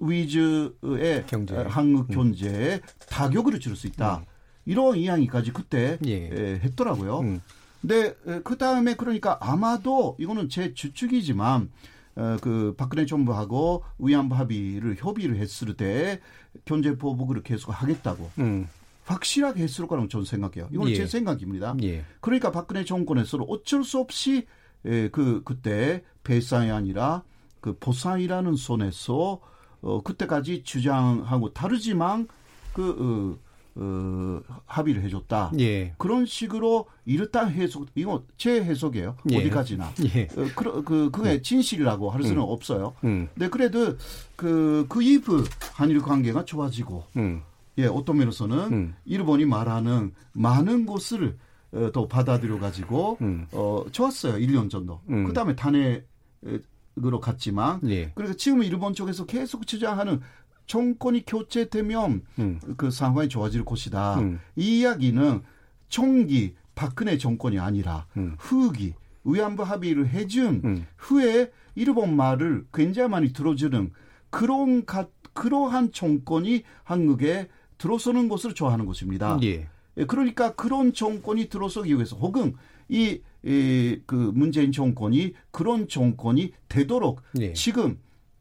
위주의 경제. 어, 한국 경제에 타격을 줄 수 있다. 이런 이야기까지 그때 예. 에, 했더라고요. 음. 근데 그 다음에 그러니까 아마도 이거는 제 추측이지만 어, 그 박근혜 정부하고 위안부 합의를 협의를 했을 때 경제 보복을 계속 하겠다고 음. 확실하게 했을 거라고 저는 생각해요. 이건 예. 제 생각입니다. 예. 그러니까 박근혜 정권에서는 어쩔 수 없이 에, 그 그때 배상이 아니라 그 보상이라는 손에서 어, 그때까지 주장하고 다르지만 그 어, 어, 합의를 해줬다. 예. 그런 식으로 이렇다 해석 이거 제 해석이에요. 예. 어디까지나. 예. 어, 그, 그 그게 진실이라고 할 수는 음. 없어요. 음. 근데 그래도 그, 그 이후 한일 관계가 좋아지고 음. 예, 어떤 면에서는 음. 일본이 말하는 많은 것을 어, 또 받아들여 가지고 음. 어, 좋았어요. 1년 정도. 음. 그다음에 탄핵으로 갔지만 예. 그래서 지금 일본 쪽에서 계속 주장하는 정권이 교체되면 음. 그 상황이 좋아질 것이다. 음. 이 이야기는 총기 박근혜 정권이 아니라 음. 후기 위안부 합의를 해준 음. 후에 일본 말을 굉장히 많이 들어주는 그런 가, 그러한 정권이 한국에 들어서는 것을 좋아하는 것입니다. 예. 예, 그러니까 그런 정권이 들어서기 위해서 혹은 이, 이, 그 문재인 정권이 그런 정권이 되도록 예. 지금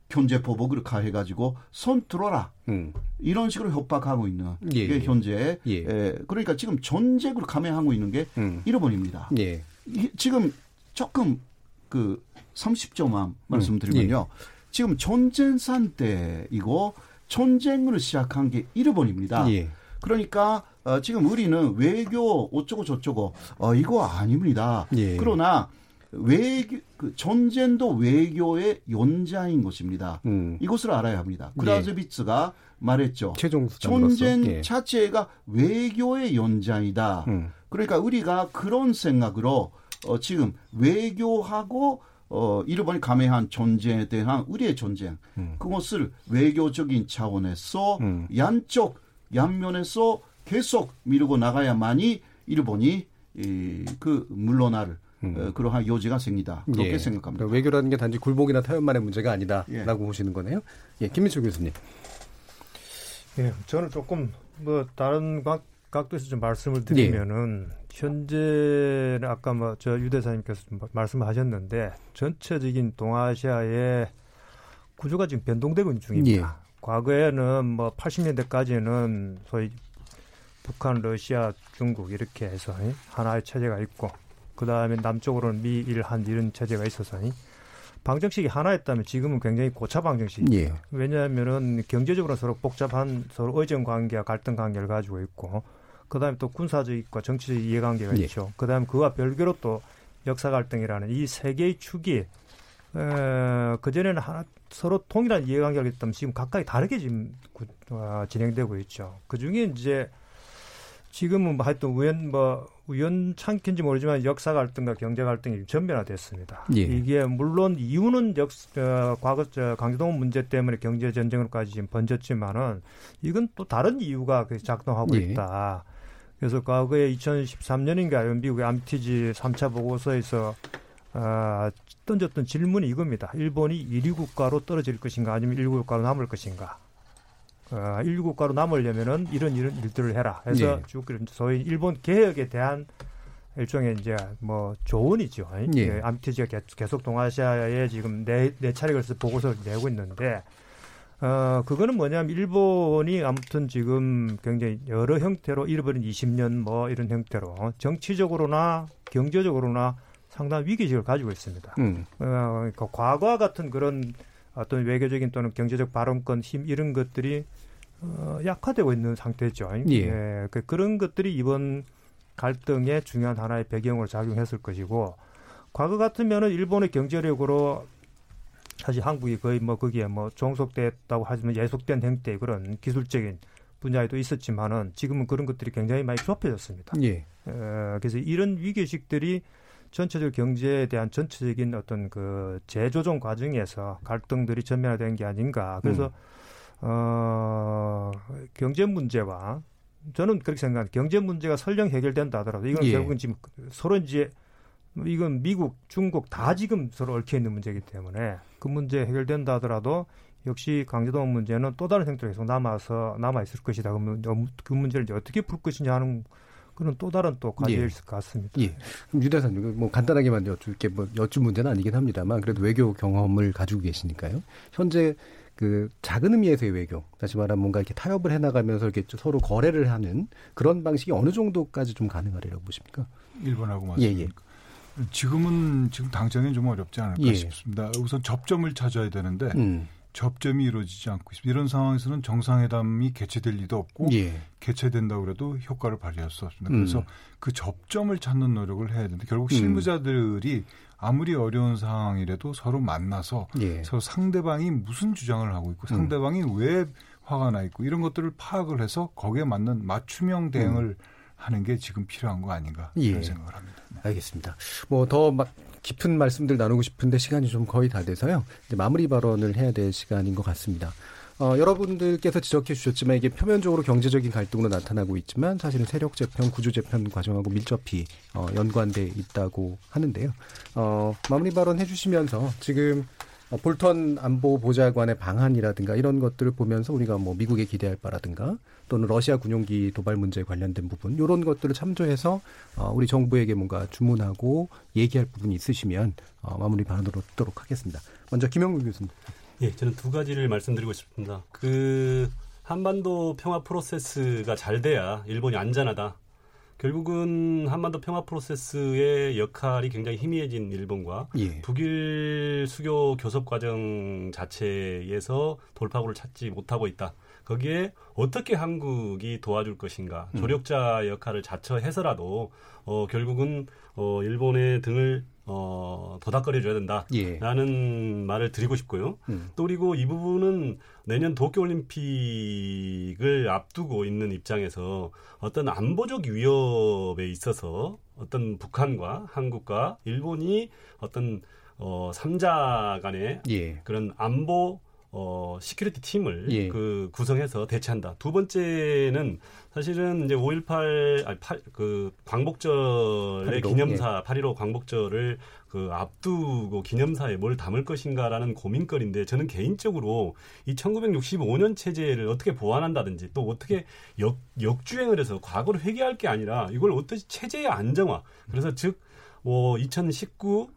경제 보복을 가해가지고 손 들어라. 음. 이런 식으로 협박하고 있는 예, 게 예. 현재 예. 에, 그러니까 지금 전쟁으로 감행하고 있는 게 음. 일본입니다. 예. 이- 지금 조금 그 30조만 말씀드리면요. 지금 전쟁 상태이고 전쟁을 시작한 게 일본입니다. 예. 그러니까 어, 지금 우리는 외교 어쩌고 저쩌고 어, 이거 아닙니다. 예. 그러나 외교 그 전쟁도 외교의 연장인 것입니다. 음. 이것을 알아야 합니다. 크라즈비츠가 말했죠. 최종 수장으로서. 전쟁 예. 자체가 외교의 연장이다. 음. 그러니까 우리가 그런 생각으로 어, 지금 외교하고 어, 일본이 감행한 전쟁에 대한 우리의 전쟁 음. 그것을 외교적인 차원에서 음. 양쪽 양면에서 계속 밀고 나가야만이 일본이 이, 그 물러날 어, 그러한 여지가 생기다 그렇게 음. 예. 생각합니다. 그러니까 외교라는 게 단지 굴복이나 타협만의 문제가 아니다라고 예. 보시는 거네요. 예, 김민철 교수님. 예, 저는 조금 뭐 다른 각, 각도에서 좀 말씀을 드리면은 현재는 아까 뭐 저 유대사님께서 좀 말씀하셨는데 전체적인 동아시아의 구조가 지금 변동되고 있는 중입니다. 과거에는 뭐 80년대까지는 소위 북한, 러시아, 중국 이렇게 해서 이 하나의 체제가 있고 그 다음에 남쪽으로는 미, 일, 한 이런 체제가 있어서 이 방정식이 하나였다면 지금은 굉장히 고차 방정식입니다. 예. 왜냐하면은 경제적으로 서로 복잡한 서로 의정 관계와 갈등 관계를 가지고 있고 그다음에 또 군사적과 정치적 이해관계가 예. 있죠. 그다음에 그와 별개로 또 역사 갈등이라는 이 세 개의 축이 그 전에는 하나 서로 동일한 이해관계가 있다면 지금 각각이 다르게 지금 구- 어, 진행되고 있죠. 그 중에 이제 지금은 뭐 하여튼 우연 뭐 우연찮긴지 모르지만 역사 갈등과 경제 갈등이 전면화됐습니다. 예. 이게 물론 이유는 역 어, 과거 저 강제동 문제 때문에 경제 전쟁으로까지 지금 번졌지만은 이건 또 다른 이유가 그 작동하고 예. 있다. 그래서 과거에 2013년인가 미국의 암티지 3차 보고서에서 아, 던졌던 질문이 이겁니다. 일본이 1위 국가로 떨어질 것인가 아니면 1위 국가로 남을 것인가. 어, 1위 국가로 남으려면은 이런 이런 일들을 해라. 해서 예. 쭉 소위 일본 개혁에 대한 일종의 이제 뭐 조언이죠. 예. 예, 암티지가 계- 계속 동아시아에 지금 네, 네 차례 걸쳐서 보고서를 내고 있는데 어, 그거는 뭐냐면 일본이 아무튼 지금 굉장히 여러 형태로 잃어버린 20년 뭐 이런 형태로 정치적으로나 경제적으로나 상당한 위기의식을 가지고 있습니다. 음. 어, 그러니까 과거와 같은 그런 어떤 외교적인 또는 경제적 발언권 힘 이런 것들이 어, 약화되고 있는 상태죠. 예. 그, 그런 것들이 이번 갈등의 중요한 하나의 배경으로 작용했을 것이고 과거 같으면은 일본의 경제력으로 사실 한국이 거의 뭐 거기에 뭐 종속됐다고 하지만 예속된 행태 그런 기술적인 분야에도 있었지만은 지금은 그런 것들이 굉장히 많이 좁혀졌습니다. 예. 어, 그래서 이런 위기의식들이 전체적 경제에 대한 전체적인 어떤 그 재조정 과정에서 갈등들이 전면화된 게 아닌가. 그래서 어, 경제 문제와 저는 그렇게 생각합니다. 경제 문제가 설령 해결된다 하더라도 이건 예. 결국은 지금 서로 이제 이건 미국, 중국 다 지금 서로 얽혀 있는 문제이기 때문에 그 문제 해결된다 하더라도 역시 강제동 문제는 또 다른 형태로 계속 남아서 남아 있을 것이다. 그러면 그 문제를 이제 어떻게 풀 것이냐 하는 그런 또 다른 또 과제일 예. 것 같습니다. 예. 그럼 유 대사님, 뭐 간단하게만 여쭐게 뭐 여쭈 문제는 아니긴 합니다만 그래도 외교 경험을 가지고 계시니까요. 현재 그 작은 의미에서의 외교, 다시 말하면 뭔가 이렇게 타협을 해나가면서 이렇게 서로 거래를 하는 그런 방식이 어느 정도까지 좀 가능하리라고 보십니까? 일본하고 예, 맞습니까? 지금은 지금 당장엔 좀 어렵지 않을까 예. 싶습니다. 우선 접점을 찾아야 되는데 음. 접점이 이루어지지 않고 있습니다. 이런 상황에서는 정상회담이 개최될 리도 없고 예. 개최된다 그래도 효과를 발휘할 수 없습니다. 음. 그래서 그 접점을 찾는 노력을 해야 되는데 결국 음. 실무자들이 아무리 어려운 상황이라도 서로 만나서 예. 서로 상대방이 무슨 주장을 하고 있고 상대방이 왜 화가 나 있고 이런 것들을 파악을 해서 거기에 맞는 맞춤형 대응을 하는 게 지금 필요한 거 아닌가 예. 그런 생각을 합니다. 알겠습니다. 뭐 더 막 깊은 말씀들 나누고 싶은데 시간이 좀 거의 다 돼서요. 이제 마무리 발언을 해야 될 시간인 것 같습니다. 어, 여러분들께서 지적해 주셨지만 이게 표면적으로 경제적인 갈등으로 나타나고 있지만 사실은 세력 재편, 구조 재편 과정하고 밀접히 어, 연관돼 있다고 하는데요. 어, 마무리 발언 해주시면서 지금 어, 볼턴 안보 보좌관의 방안이라든가 이런 것들을 보면서 우리가 뭐 미국에 기대할 바라든가 또는 러시아 군용기 도발 문제에 관련된 부분 이런 것들을 참조해서 어, 우리 정부에게 뭔가 주문하고 얘기할 부분이 있으시면 어, 마무리 발언으로 듣도록 하겠습니다. 먼저 김영국 교수님. 예, 저는 두 가지를 말씀드리고 싶습니다. 그 한반도 평화 프로세스가 잘 돼야 일본이 안전하다. 결국은 한반도 평화 프로세스의 역할이 굉장히 희미해진 일본과 예. 북일 수교 교섭 과정 자체에서 돌파구를 찾지 못하고 있다. 거기에 어떻게 한국이 도와줄 것인가 음. 조력자 역할을 자처해서라도 어, 결국은 어, 일본의 등을 어, 도닥거려 줘야 된다라는 말을 드리고 싶고요. 예. 음. 또 그리고 이 부분은 내년 도쿄올림픽을 앞두고 있는 입장에서 어떤 안보적 위협에 있어서 어떤 북한과 한국과 일본이 어떤 어, 3자 간의 예. 그런 안보 어, security 팀을 예. 그 구성해서 대처한다. 두 번째는 사실은 이제 5.18, 아니, 8, 그, 광복절의 8.15, 기념사, 8.15 광복절을 그 앞두고 기념사에 뭘 담을 것인가라는 고민거리인데 저는 개인적으로 이 1965년 체제를 어떻게 보완한다든지 또 어떻게 역, 역주행을 해서 과거를 회귀할 게 아니라 이걸 어떻게 체제의 안정화. 그래서 즉, 뭐, 2019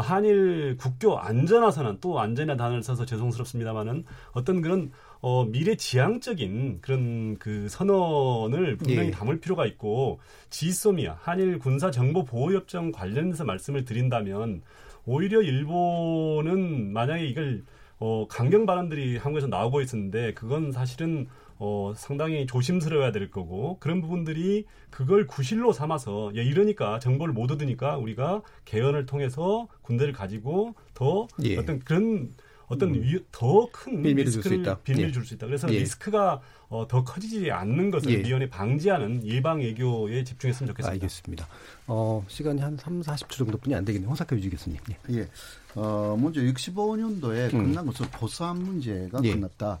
한일 국교 안전화 선언 또 안전이라는 단어를 써서 죄송스럽습니다만은 어떤 그런 어 미래 지향적인 그런 그 선언을 분명히 예. 담을 필요가 있고 지소미아 한일 군사 정보 보호 협정 관련해서 말씀을 드린다면 오히려 일본은 만약에 이걸 어 강경 발언들이 한국에서 나오고 있었는데 그건 사실은 어, 상당히 조심스러워야 될 거고 그런 부분들이 그걸 구실로 삼아서 야, 이러니까 정보를 못 얻으니까 우리가 개헌을 통해서 군대를 가지고 더 예. 어떤 그런 어떤 위, 더큰 빌미를 줄수 리스크를 있다. 빌미를 예. 줄수 있다. 그래서 예. 리스크가 어, 더 커지지 않는 것을 예. 미연에 방지하는 예방 외교에 집중했으면 좋겠습니다. 알겠습니다. 어, 시간이 한 3, 40초 정도뿐이 안 되겠네요. 홍사카 유지 교수님. 예. 예. 어, 먼저 65년도에 음. 끝난 것은 보상 문제가 예. 끝났다.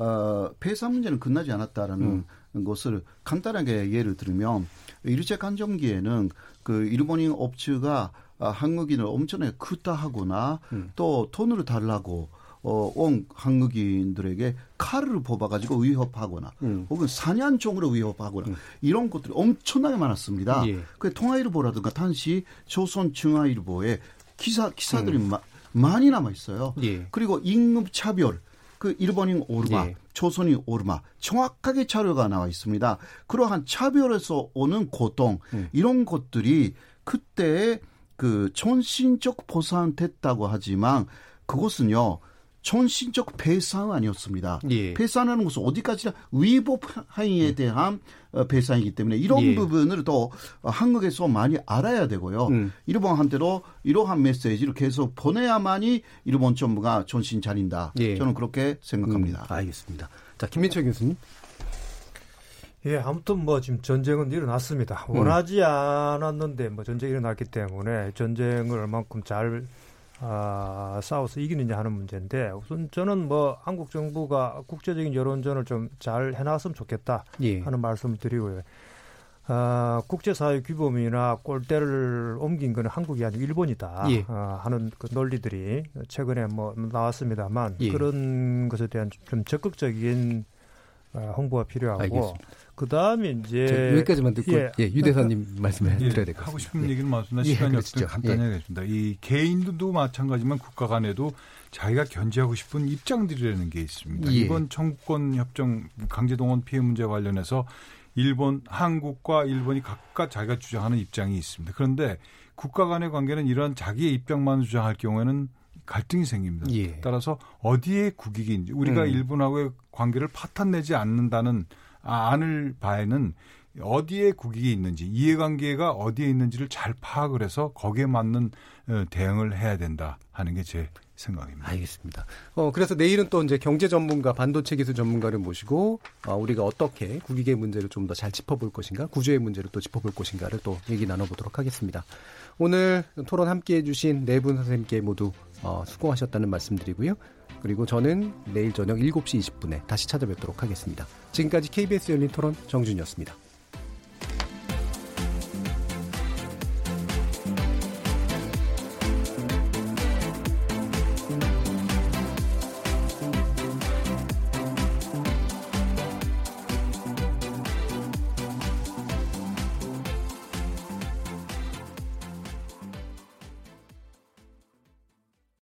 어, 폐사 문제는 끝나지 않았다라는 음. 것을 간단하게 예를 들면 일제 간정기에는 그 일본인 업체가 아, 한국인을 엄청나게 크다 하거나 음. 또 돈을 달라고 어, 온 한국인들에게 칼을 뽑아가지고 위협하거나 음. 혹은 사냥종으로 위협하거나 이런 것들이 엄청나게 많았습니다. 예. 그 통화일보라든가 당시 조선중앙일보에 기사 기사들이 음. 마- 많이 남아 있어요. 예. 그리고 임금 차별, 그 일본인 오르마, 예. 조선인 오르마 정확하게 자료가 나와 있습니다. 그러한 차별에서 오는 고통 음. 이런 것들이 그때 그 전신적 보상됐다고 하지만 그것은요. 전신적 배상 아니었습니다. 예. 배상하는 것은 어디까지나 위법 행위에 대한 어, 배상이기 때문에 이런 예. 부분을 또 한국에서 많이 알아야 되고요. 음. 일본한테도 이러한 메시지를 계속 보내야만이 일본 정부가 정신 차린다. 예. 저는 그렇게 생각합니다. 음, 알겠습니다. 자, 김민철 교수님. 예, 아무튼 뭐 지금 전쟁은 일어났습니다. 음. 원하지 않았는데 뭐 전쟁이 일어났기 때문에 전쟁을 얼만큼 잘 아, 싸워서 이기느냐 하는 문제인데 우선 저는 뭐 한국 정부가 국제적인 여론전을 좀 잘 해놨으면 좋겠다 예. 하는 말씀을 드리고요. 아, 국제사회 규범이나 꼴대를 옮긴 건 한국이 아니고 일본이다 예. 아, 하는 그 논리들이 최근에 뭐 나왔습니다만 예. 그런 것에 대한 좀 적극적인 아, 홍보가 필요하고 알겠습니다. 그 다음에 이제 자, 여기까지만 듣고 예, 유 대사님 말씀을 예, 드려야 될 것 같습니다. 하고 싶은 예. 얘기는 많습니다. 예, 시간이. 없어서 간단히 예. 하겠습니다. 이 개인도 마찬가지만 국가 간에도 자기가 견제하고 싶은 입장들이라는 게 있습니다. 예. 이번 청구권 협정 강제동원 피해 문제 관련해서 일본, 한국과 일본이 각각 자기가 주장하는 입장이 있습니다. 그런데 국가 간의 관계는 이런 자기의 입장만 주장할 경우에는 갈등이 생깁니다. 예. 따라서 어디에 국익인지 우리가 음. 일본하고의 관계를 파탄내지 않는다는 아, 않을 바에는 어디에 국익이 있는지 이해관계가 어디에 있는지를 잘 파악을 해서 거기에 맞는 어, 대응을 해야 된다 하는 게 제 생각입니다. 알겠습니다. 어, 그래서 내일은 또 이제 경제 전문가, 반도체 기술 전문가를 모시고 어, 우리가 어떻게 국익의 문제를 좀 더 잘 짚어볼 것인가, 구조의 문제를 또 짚어볼 것인가를 또 얘기 나눠보도록 하겠습니다. 오늘 토론 함께 해주신 네 분 선생님께 모두 어, 수고하셨다는 말씀드리고요. 그리고 저는 내일 저녁 7시 20분에 다시 찾아뵙도록 하겠습니다. 지금까지 KBS 열린 토론 정준이었습니다.